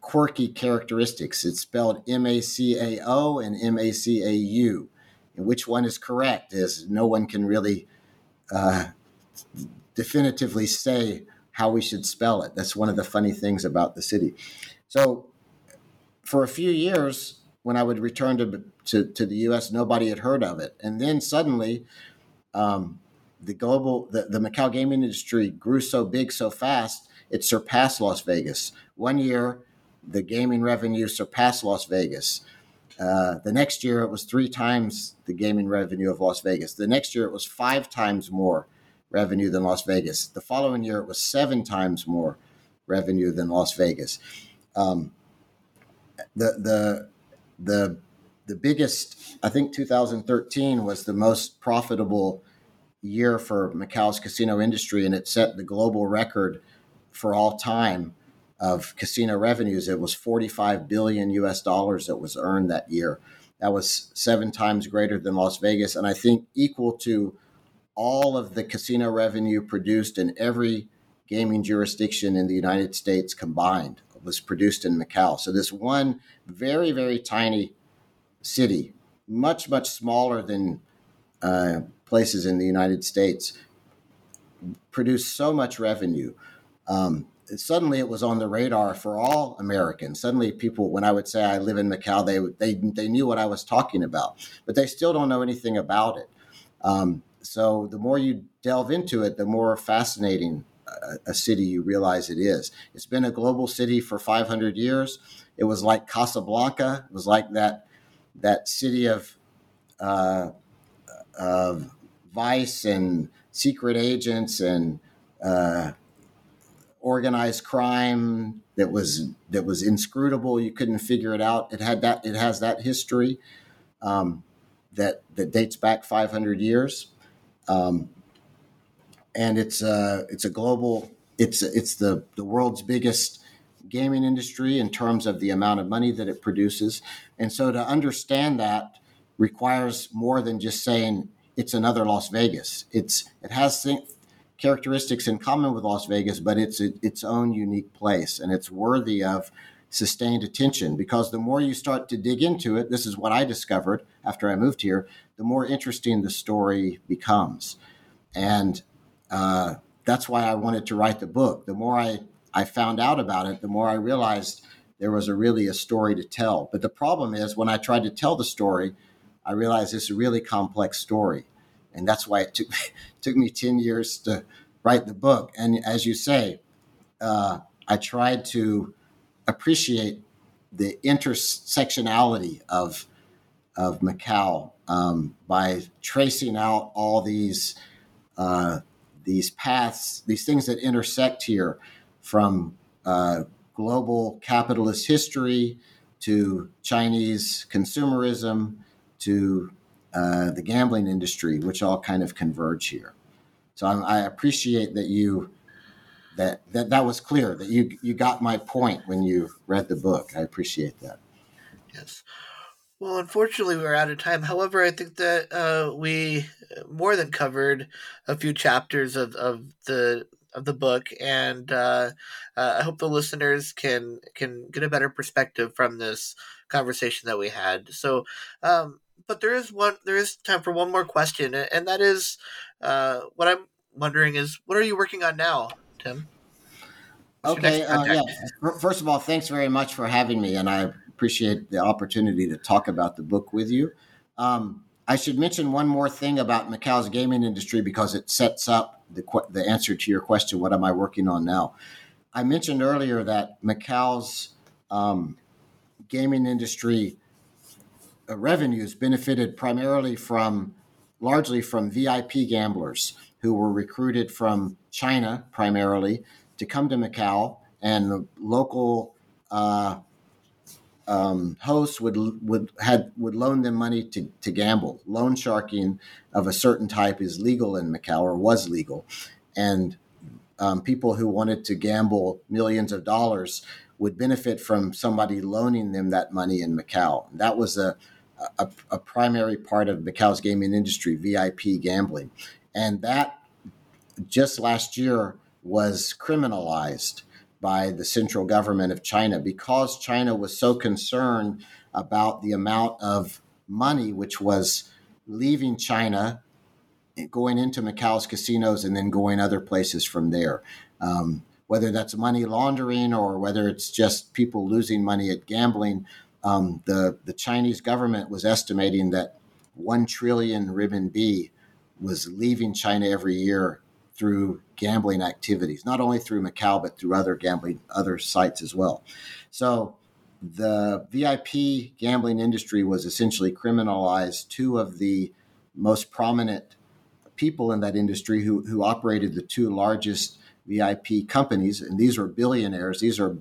quirky characteristics. It's spelled M A C A O and M A C A U. And which one is correct is no one can really uh, definitively say how we should spell it. That's one of the funny things about the city. So, for a few years, when I would return to to, to the U.S., nobody had heard of it, and then suddenly, um, the global the, the Macau gaming industry grew so big so fast it surpassed Las Vegas. One year, the gaming revenue surpassed Las Vegas. Uh, the next year, it was three times the gaming revenue of Las Vegas. The next year, it was five times more revenue than Las Vegas. The following year, it was seven times more revenue than Las Vegas. Um, the the the the biggest, I think, 2013 was the most profitable year for Macau's casino industry, and it set the global record for all time of casino revenues. It was 45 billion US dollars that was earned that year. That was seven times greater than Las Vegas, and I think equal to all of the casino revenue produced in every gaming jurisdiction in the United States combined was produced in Macau. So this one very very tiny city, much much smaller than uh, places in the United States, produced so much revenue. Um, suddenly it was on the radar for all Americans. Suddenly, people, when I would say I live in Macau, they they they knew what I was talking about, but they still don't know anything about it. Um, so the more you delve into it, the more fascinating a, a, city you realize it is. It's been a global city for 500 years. It was like Casablanca. It was like that that city of uh, of vice and secret agents and uh, organized crime that was that was inscrutable. You couldn't figure it out. It had that. It has that history um, that that dates back 500 years, um, and it's a it's a global. It's it's the the world's biggest gaming industry in terms of the amount of money that it produces, and so to understand that requires more than just saying it's another Las Vegas. It's it has characteristics in common with Las Vegas, but it's a, its own unique place and it's worthy of sustained attention because the more you start to dig into it, this is what I discovered after I moved here, the more interesting the story becomes. And uh, that's why I wanted to write the book. The more I, I found out about it, the more I realized there was a really a story to tell. But the problem is when I tried to tell the story, I realized it's a really complex story and that's why it took took me ten years to write the book. And as you say, uh, I tried to appreciate the intersectionality of of Macau um, by tracing out all these uh, these paths, these things that intersect here, from uh, global capitalist history to Chinese consumerism to uh, the gambling industry, which all kind of converge here. So I, I appreciate that you that, that that was clear that you you got my point when you read the book. I appreciate that. Yes. Well, unfortunately, we're out of time. However, I think that uh, we more than covered a few chapters of, of the of the book, and uh, uh, I hope the listeners can can get a better perspective from this conversation that we had. So, um, but there is one there is time for one more question, and that is uh, what I'm wondering is what are you working on now, Tim? okay, uh, yeah. First of all, thanks very much for having me, and I appreciate the opportunity to talk about the book with you. Um, I should mention one more thing about Macau's gaming industry because it sets up the, the answer to your question what am I working on now? I mentioned earlier that Macau's um, gaming industry revenues benefited primarily from, largely from VIP gamblers who were recruited from China primarily to come to Macau, and the local uh, um, hosts would would had would loan them money to, to gamble. Loan sharking of a certain type is legal in Macau or was legal, and um, people who wanted to gamble millions of dollars would benefit from somebody loaning them that money in Macau. That was a a, a primary part of Macau's gaming industry, VIP gambling, and that just last year was criminalized by the central government of China because China was so concerned about the amount of money which was leaving China, going into Macau's casinos, and then going other places from there. Um, whether that's money laundering or whether it's just people losing money at gambling, um, the the Chinese government was estimating that one trillion renminbi was leaving China every year through gambling activities, not only through Macau, but through other gambling, other sites as well. So the VIP gambling industry was essentially criminalized. Two of the most prominent people in that industry who, who operated the two largest VIP companies, and these were billionaires, these are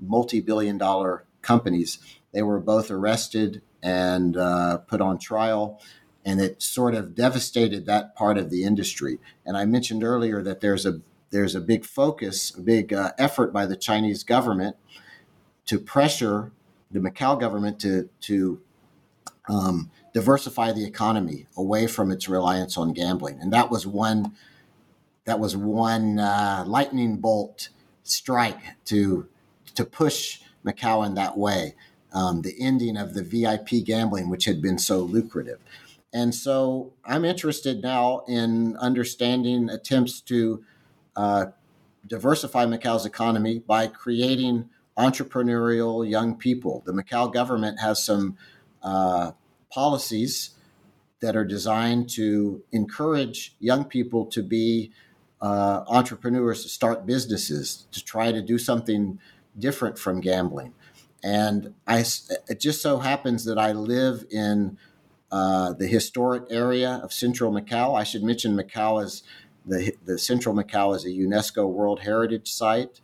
multi billion dollar companies. They were both arrested and uh, put on trial and it sort of devastated that part of the industry. And I mentioned earlier that there's a there's a big focus, a big uh, effort by the Chinese government to pressure the Macau government to to um, diversify the economy away from its reliance on gambling, and that was one that was one uh, lightning bolt strike to to push Macau in that way. Um, the ending of the VIP gambling, which had been so lucrative. And so I'm interested now in understanding attempts to uh, diversify Macau's economy by creating entrepreneurial young people. The Macau government has some uh, policies that are designed to encourage young people to be uh, entrepreneurs, to start businesses, to try to do something different from gambling. And I, it just so happens that I live in uh, the historic area of central Macau. I should mention Macau is the, the central Macau is a UNESCO World Heritage Site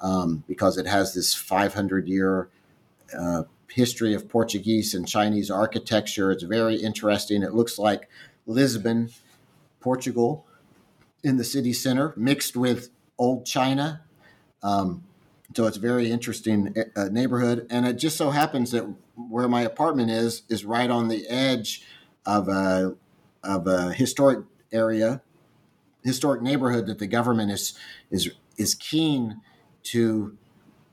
um, because it has this 500 year uh, history of Portuguese and Chinese architecture. It's very interesting. It looks like Lisbon, Portugal, in the city center, mixed with old China. Um, so it's a very interesting uh, neighborhood, and it just so happens that where my apartment is is right on the edge of a of a historic area, historic neighborhood that the government is is is keen to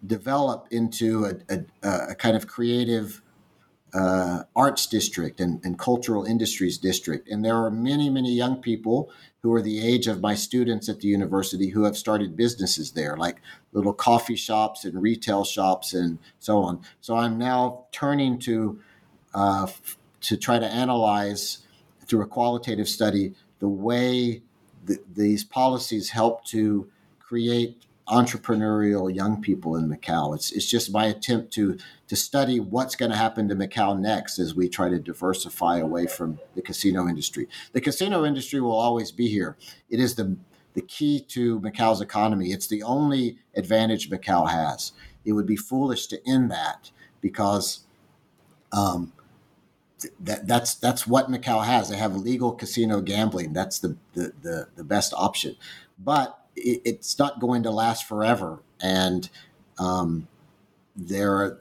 develop into a, a, a kind of creative uh, arts district and, and cultural industries district. And there are many, many young people who are the age of my students at the university who have started businesses there, like little coffee shops and retail shops and so on. So I'm now turning to uh, to try to analyze through a qualitative study the way th- these policies help to create entrepreneurial young people in Macau. It's it's just my attempt to to study what's going to happen to Macau next as we try to diversify away from the casino industry. The casino industry will always be here. It is the the key to Macau's economy. It's the only advantage Macau has. It would be foolish to end that because um, that, that's that's what Macau has. They have legal casino gambling. That's the the, the, the best option. But it, it's not going to last forever, and um, there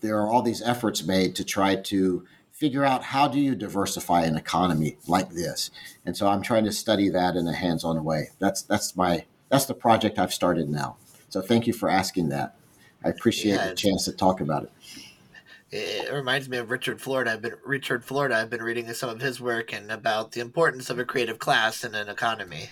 there are all these efforts made to try to figure out how do you diversify an economy like this. And so I'm trying to study that in a hands-on way. That's that's my that's the project I've started now. So thank you for asking that. I appreciate yeah, the chance to talk about it. It reminds me of Richard Florida. I've been Richard Florida. I've been reading some of his work and about the importance of a creative class in an economy.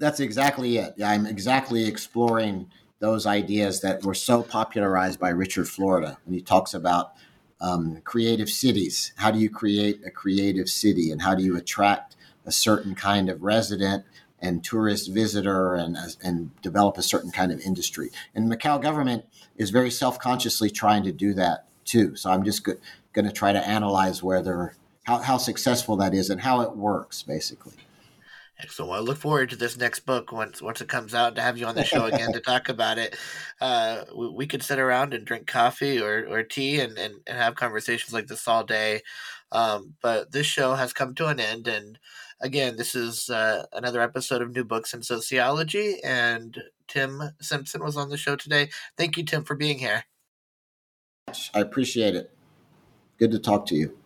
That's exactly it. I'm exactly exploring those ideas that were so popularized by Richard Florida when he talks about um, creative cities. How do you create a creative city, and how do you attract a certain kind of resident and tourist visitor, and and develop a certain kind of industry? And Macau government is very self consciously trying to do that too. So I'm just go- going to try to analyze whether how, how successful that is and how it works, basically. Excellent. Well, I look forward to this next book once once it comes out to have you on the show again to talk about it. Uh, we, we, could sit around and drink coffee or, or tea and, and, and have conversations like this all day. Um, but this show has come to an end. And again, this is uh, another episode of New Books in Sociology. And Tim Simpson was on the show today. Thank you, Tim, for being here. I appreciate it. Good to talk to you.